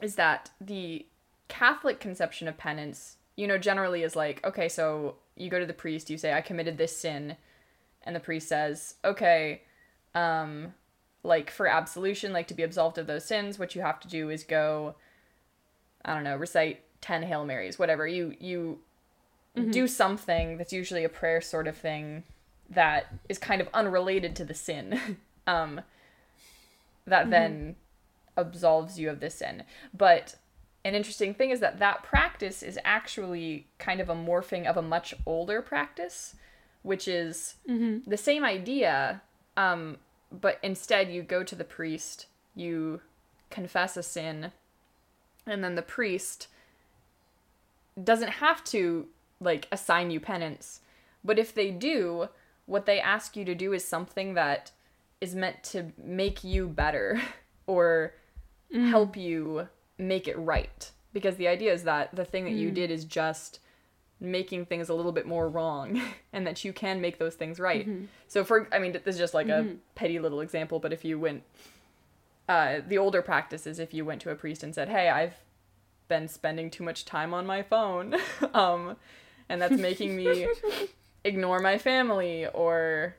is that the Catholic conception of penance, you know, generally is like, okay, so you go to the priest, you say I committed this sin, and the priest says, okay, um like for absolution, like to be absolved of those sins, what you have to do is go, I don't know, recite ten Hail Marys, whatever. You you do something that's usually a prayer sort of thing that is kind of unrelated to the sin. um that then absolves you of this sin. But an interesting thing is that that practice is actually kind of a morphing of a much older practice, which is the same idea, um, but instead you go to the priest, you confess a sin, and then the priest doesn't have to like assign you penance. But if they do, what they ask you to do is something that is meant to make you better or mm. help you make it right. Because the idea is that the thing that you mm. did is just making things a little bit more wrong and that you can make those things right. Mm-hmm. So for I mean this is just like a mm-hmm. petty little example, but if you went uh the older practice is if you went to a priest and said, "Hey, I've been spending too much time on my phone." um and that's making me ignore my family or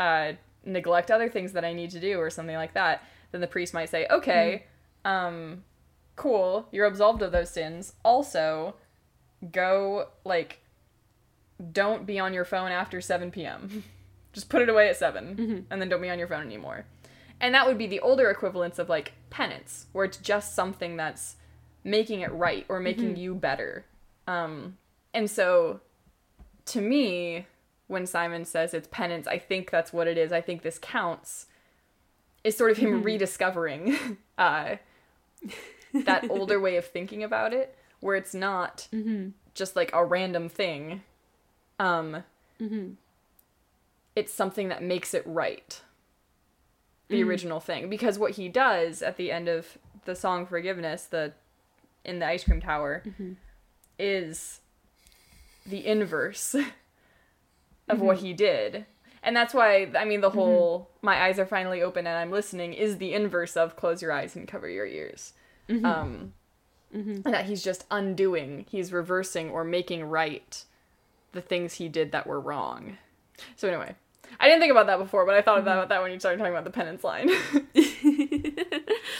uh neglect other things that I need to do or something like that, then the priest might say, "Okay, um cool, you're absolved of those sins. Also, go like don't be on your phone after 7 p.m. Just put it away at 7 and then don't be on your phone anymore. And that would be the older equivalence of like penance, where it's just something that's making it right or making you better. Um, and so to me, when Simon says it's penance, I think that's what it is. I think this counts. Is sort of him rediscovering uh, that older way of thinking about it, where it's not just like a random thing. Um, It's something that makes it right. The mm-hmm. original thing, because what he does at the end of the song "Forgiveness," the in the ice cream tower, mm-hmm. is the inverse of mm-hmm. what he did. And that's why I mean the whole my eyes are finally open and I'm listening is the inverse of close your eyes and cover your ears. Um and that he's just undoing, he's reversing or making right the things he did that were wrong. So anyway, I didn't think about that before, but I thought about that when you started talking about the penance line.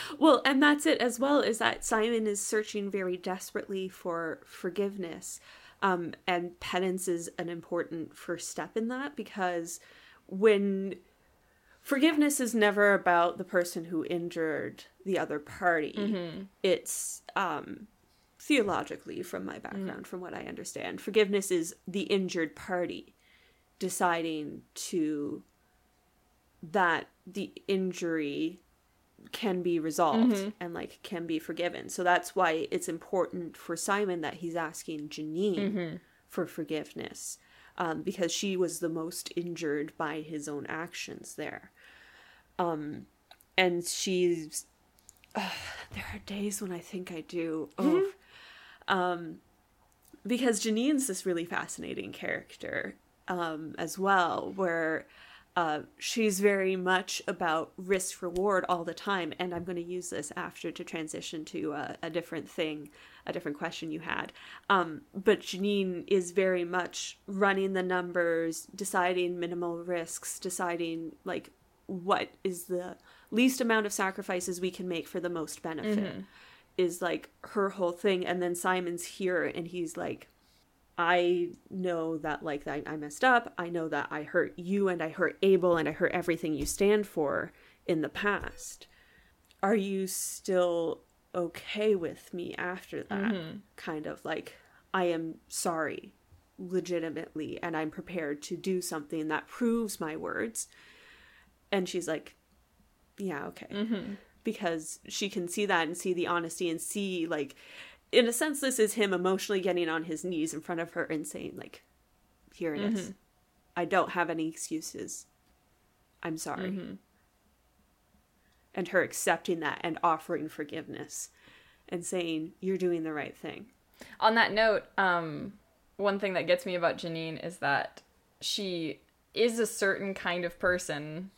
well, and that's it as well, is that Simon is searching very desperately for forgiveness. Um, and penance is an important first step in that because when forgiveness is never about the person who injured the other party, it's um, theologically, from my background, from what I understand, forgiveness is the injured party deciding to that the injury can be resolved and like can be forgiven. So that's why it's important for Simon that he's asking Janine for forgiveness um, because she was the most injured by his own actions there. Um, and she's uh, there are days when I think I do. Oh, um, because Janine's this really fascinating character um, as well, where uh, she's very much about risk reward all the time. And I'm going to use this after to transition to a, a different thing, a different question you had. Um, but Janine is very much running the numbers, deciding minimal risks, deciding like what is the least amount of sacrifices we can make for the most benefit is like her whole thing. And then Simon's here and he's like, I know that like that I messed up. I know that I hurt you and I hurt Abel and I hurt everything you stand for in the past. Are you still okay with me after that? Mm-hmm. Kind of like I am sorry legitimately and I'm prepared to do something that proves my words. And she's like, yeah, okay. Mm-hmm. Because she can see that and see the honesty and see like in a sense this is him emotionally getting on his knees in front of her and saying like here it is. Mm-hmm. i don't have any excuses. I'm sorry. Mm-hmm. And her accepting that and offering forgiveness and saying you're doing the right thing. On that note, um, one thing that gets me about Janine is that she is a certain kind of person,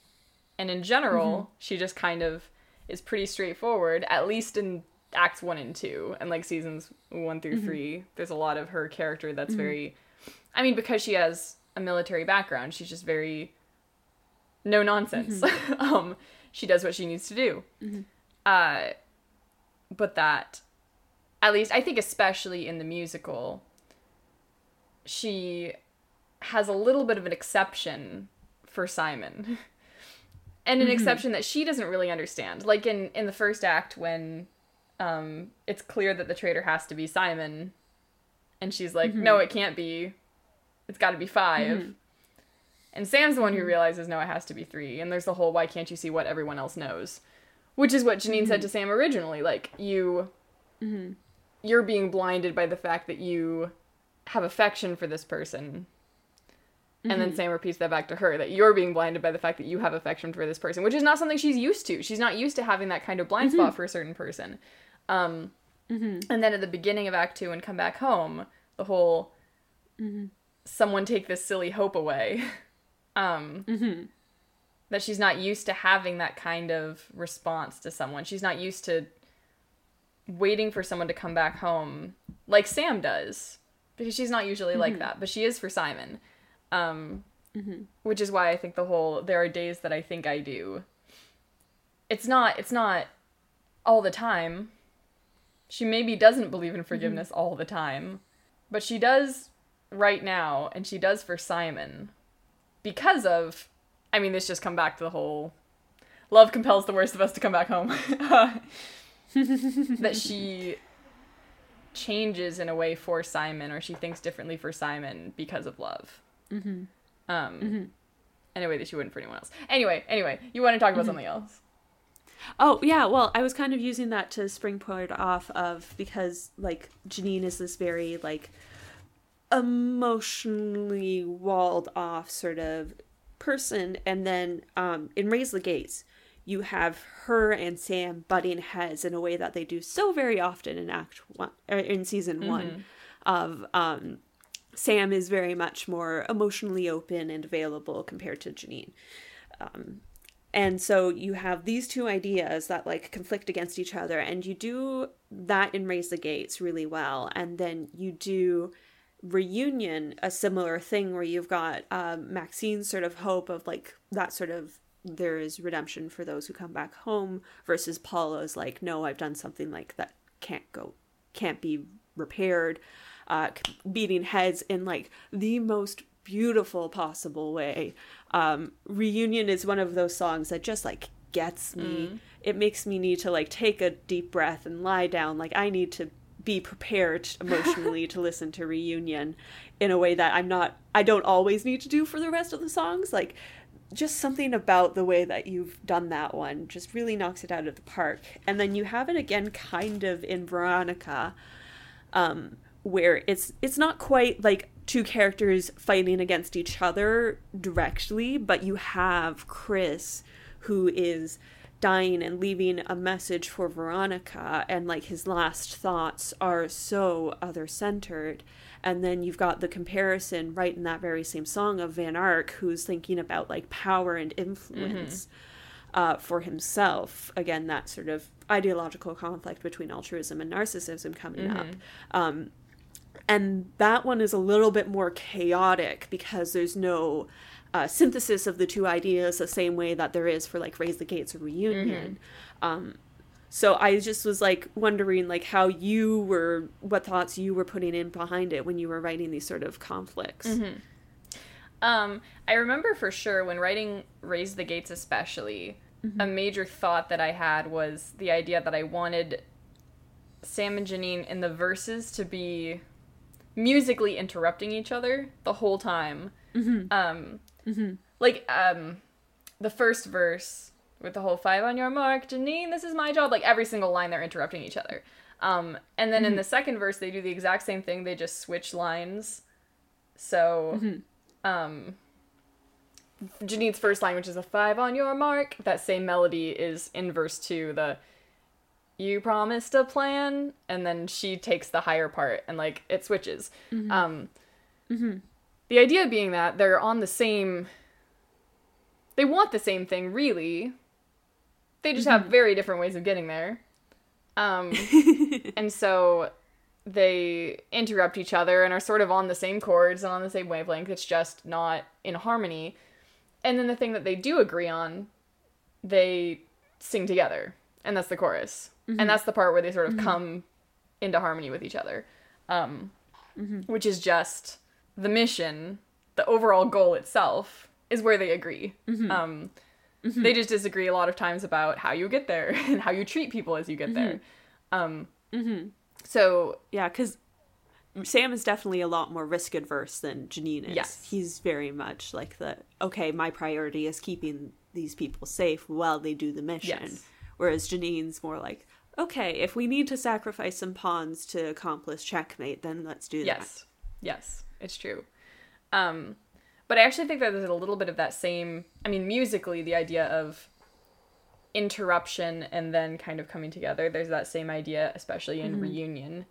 and in general, mm-hmm. she just kind of is pretty straightforward, at least in acts one and two, and like seasons one through mm-hmm. three. There's a lot of her character that's mm-hmm. very, I mean, because she has a military background, she's just very no nonsense. Mm-hmm. um, she does what she needs to do. Uh, but that at least I think especially in the musical she has a little bit of an exception for Simon. And an exception that she doesn't really understand. Like in in the first act when um it's clear that the traitor has to be Simon and she's like, mm-hmm. "No, it can't be. It's got to be 5 mm-hmm. And Sam's the one who mm-hmm. realizes, "No, it has to be 3." And there's the whole why can't you see what everyone else knows? Which is what Janine said to Sam originally, like you you're being blinded by the fact that you have affection for this person. And then Sam repeats that back to her that you're being blinded by the fact that you have affection for this person, which is not something she's used to. She's not used to having that kind of blind spot for a certain person. Um, And then at the beginning of Act Two and Come Back Home, the whole someone take this silly hope away. um, That she's not used to having that kind of response to someone. She's not used to waiting for someone to come back home like Sam does. Because she's not usually like that, but she is for Simon. Um, Which is why I think the whole there are days that I think I do. It's not it's not all the time. She maybe doesn't believe in forgiveness all the time, but she does right now, and she does for Simon because of. I mean, this just come back to the whole love compels the worst of us to come back home. that she changes in a way for Simon, or she thinks differently for Simon because of love. Mm-hmm. Um, in a way that she wouldn't for anyone else. Anyway, anyway, you want to talk about something else? Oh yeah, well, I was kind of using that to springboard off of because like Janine is this very like emotionally walled off sort of person, and then um, in Raise the Gates, you have her and Sam butting heads in a way that they do so very often in Act One, or in season one, of um, Sam is very much more emotionally open and available compared to Janine. Um, and so you have these two ideas that like conflict against each other, and you do that in Raise the Gates really well. And then you do Reunion, a similar thing where you've got um, Maxine's sort of hope of like that sort of there is redemption for those who come back home versus Paula's like, no, I've done something like that can't go, can't be repaired, uh, beating heads in like the most beautiful possible way. Um, Reunion is one of those songs that just like gets me. It makes me need to like take a deep breath and lie down. Like I need to be prepared emotionally to listen to Reunion in a way that I'm not I don't always need to do for the rest of the songs. Like just something about the way that you've done that one just really knocks it out of the park. And then you have it again kind of in Veronica um where it's it's not quite like two characters fighting against each other directly, but you have Chris who is dying and leaving a message for Veronica and like his last thoughts are so other centered. And then you've got the comparison right in that very same song of Van Ark who's thinking about like power and influence uh, for himself. Again, that sort of ideological conflict between altruism and narcissism coming up. Um, and that one is a little bit more chaotic because there's no uh, synthesis of the two ideas the same way that there is for like raise the gates or reunion um, so i just was like wondering like how you were what thoughts you were putting in behind it when you were writing these sort of conflicts. Um, I remember for sure when writing Raise the Gates, especially, a major thought that I had was the idea that I wanted Sam and Janine in the verses to be musically interrupting each other the whole time. Um, like um, the first verse with the whole five on your mark, Janine, this is my job. Like every single line, they're interrupting each other. Um, and then in the second verse, they do the exact same thing. They just switch lines. So, um, Janine's first line, which is a five on your mark, that same melody is in verse two. The you promised a plan, and then she takes the higher part, and like it switches. Um, the idea being that they're on the same. They want the same thing, really. They just have very different ways of getting there. Um, and so they interrupt each other and are sort of on the same chords and on the same wavelength. It's just not in harmony. And then the thing that they do agree on, they sing together. And that's the chorus. And mm-hmm. that's the part where they sort of mm-hmm. come into harmony with each other. Um, mm-hmm. Which is just the mission, the overall goal itself, is where they agree. Um, They just disagree a lot of times about how you get there and how you treat people as you get there. Um, So yeah because sam is definitely a lot more risk adverse than janine is Yes. he's very much like the okay my priority is keeping these people safe while they do the mission Yes. whereas janine's more like okay if we need to sacrifice some pawns to accomplish checkmate then let's do that Yes. Yes, it's true. Um, but I actually think that there's a little bit of that same. I mean, musically, the idea of interruption and then kind of coming together. There's that same idea, especially in reunion.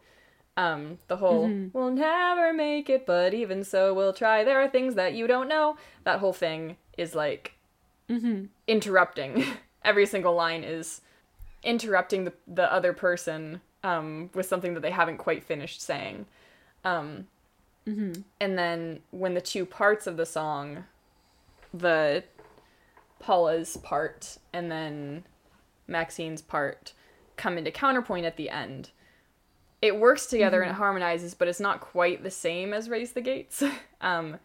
Um, the whole "We'll never make it, but even so, we'll try." There are things that you don't know. That whole thing is like mm-hmm. interrupting. Every single line is interrupting the the other person um, with something that they haven't quite finished saying. Um, And then when the two parts of the song, the Paula's part and then Maxine's part, come into counterpoint at the end. It works together and it harmonizes, but it's not quite the same as Raise the Gates. um,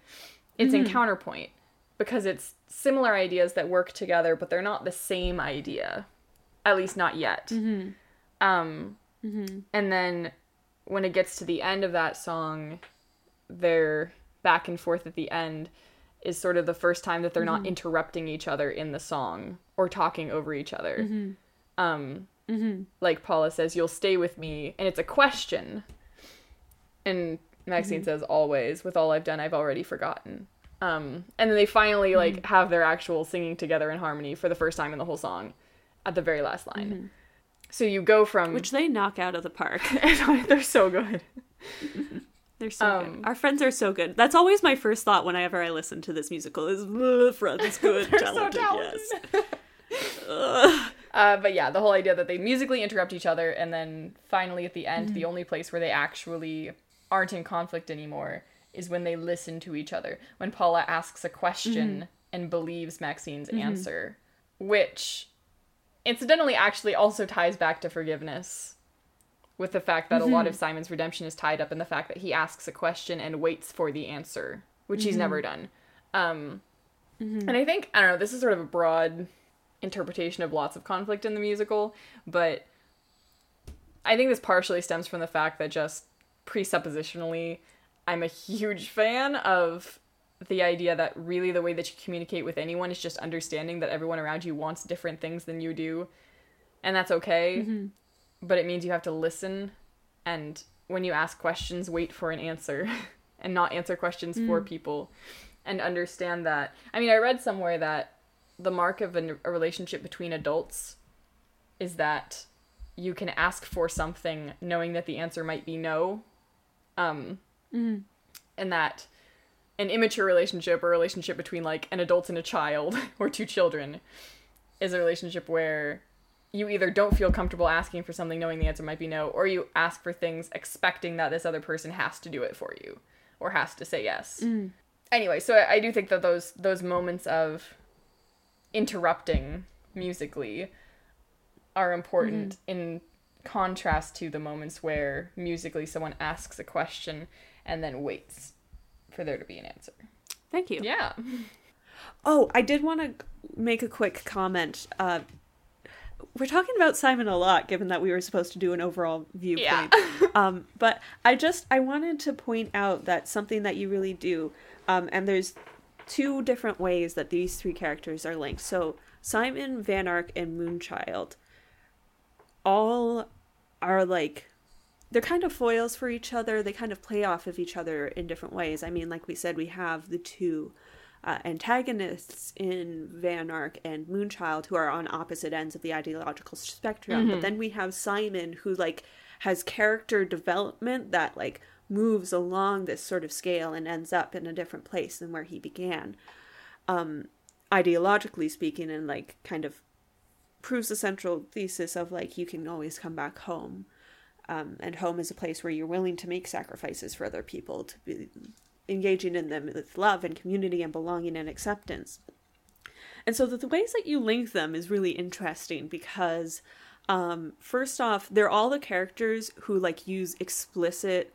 it's in counterpoint because it's similar ideas that work together, but they're not the same idea, at least not yet. Mm-hmm. Um, mm-hmm. And then when it gets to the end of that song, their back and forth at the end is sort of the first time that they're not mm-hmm. interrupting each other in the song or talking over each other. Um, Like Paula says, "You'll stay with me," and it's a question. And Maxine says, "Always, with all I've done, I've already forgotten." Um, and then they finally like have their actual singing together in harmony for the first time in the whole song, at the very last line. So you go from Which they knock out of the park. they're so good. They're so Um, good. Our friends are so good. That's always my first thought whenever I listen to this musical is "Ugh, friends good, talented, yes. Uh, but yeah, the whole idea that they musically interrupt each other, and then finally at the end, Mm-hmm. the only place where they actually aren't in conflict anymore is when they listen to each other. When Paula asks a question Mm-hmm. and believes Maxine's answer, which incidentally actually also ties back to forgiveness. With the fact that a lot Mm-hmm. of Simon's redemption is tied up in the fact that he asks a question and waits for the answer, which he's Mm-hmm. never done. Um, And I think, I don't know, this is sort of a broad interpretation of lots of conflict in the musical, but I think this partially stems from the fact that just presuppositionally, I'm a huge fan of the idea that really the way that you communicate with anyone is just understanding that everyone around you wants different things than you do, and that's okay, mm-hmm. but it means you have to listen, and when you ask questions, wait for an answer, and not answer questions for mm. people, and understand that. I mean, I read somewhere that the mark of an, a relationship between adults is that you can ask for something knowing that the answer might be no um mm-hmm. and that an immature relationship or a relationship between like an adult and a child or two children is a relationship where you either don't feel comfortable asking for something knowing the answer might be no or you ask for things expecting that this other person has to do it for you or has to say yes. Mm. Anyway so I, I do think that those those moments of interrupting musically are important mm-hmm. in contrast to the moments where musically someone asks a question and then waits for there to be an answer. Thank you. Yeah. Oh, I did want to make a quick comment. Uh, we're talking about Simon a lot, given that we were supposed to do an overall viewpoint. um, but I just I wanted to point out that something that you really do, um, and there's two different ways that these three characters are linked. So Simon, Van Ark, and Moonchild all are like they're kind of foils for each other. They kind of play off of each other in different ways. I mean, like we said, we have the two uh, antagonists in Van Ark and Moonchild who are on opposite ends of the ideological spectrum. But then we have Simon who like has character development that like moves along this sort of scale and ends up in a different place than where he began. Um, ideologically speaking, and like kind of proves the central thesis of like you can always come back home. Um, and home is a place where you're willing to make sacrifices for other people, to be engaging in them with love and community and belonging and acceptance. And so the, the ways that you link them is really interesting because, um, first off, they're all the characters who like use explicit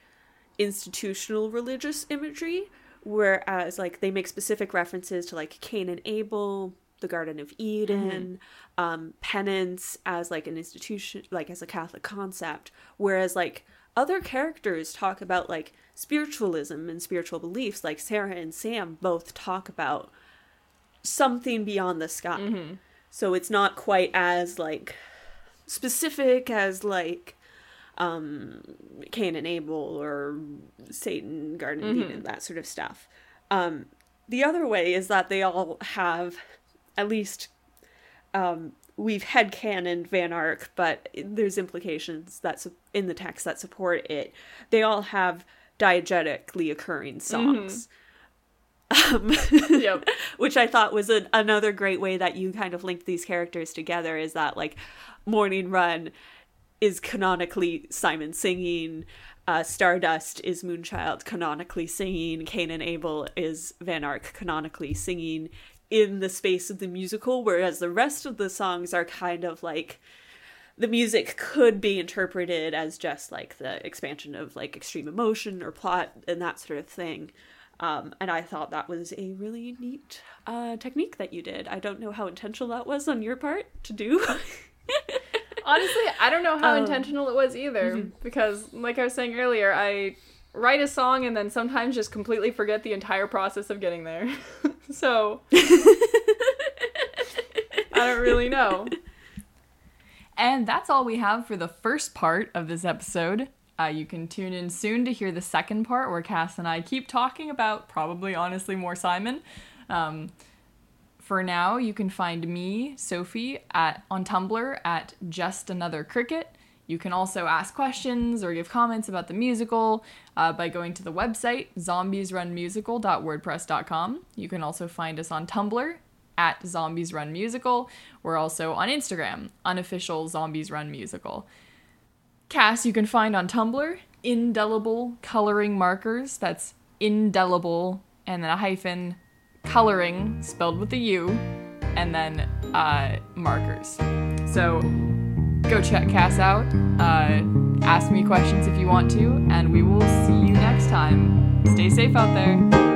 institutional religious imagery, whereas like they make specific references to like Cain and Abel, the Garden of Eden, um, penance as like an institution, like as a Catholic concept, whereas like other characters talk about like spiritualism and spiritual beliefs, like Sarah and Sam both talk about something beyond the sky. So it's not quite as like specific as like um Cain and Abel or Satan, Garden of Eden, that sort of stuff. Um the other way is that they all have at least um we've headcanoned Van Ark, but there's implications that su- in the text that support it. They all have diegetically occurring songs. Um, Yep. which I thought was an, another great way that you kind of link these characters together is that like Morning Run is canonically Simon singing, uh, Stardust is Moonchild canonically singing, Cain and Abel is Van Ark canonically singing in the space of the musical, whereas the rest of the songs are kind of like the music could be interpreted as just like the expansion of like extreme emotion or plot and that sort of thing. Um, and I thought that was a really neat uh, technique that you did. I don't know how intentional that was on your part to do. Honestly, I don't know how Um, intentional it was either because, like I was saying earlier, I write a song and then sometimes just completely forget the entire process of getting there. so I don't really know. And that's all we have for the first part of this episode. Uh, you can tune in soon to hear the second part where Cass and I keep talking about probably honestly more Simon. Um, for now, you can find me, Sophie, at on Tumblr at just another cricket. You can also ask questions or give comments about the musical uh, by going to the website zombiesrunmusical.wordpress.com. You can also find us on Tumblr at Zombies Run Musical. We're also on Instagram, unofficial Zombies Run Musical. Cass, you can find on Tumblr indelible coloring markers. That's indelible and then a hyphen coloring spelled with a U and then uh, markers. So go check Cass out. Uh, ask me questions if you want to, and we will see you next time. Stay safe out there.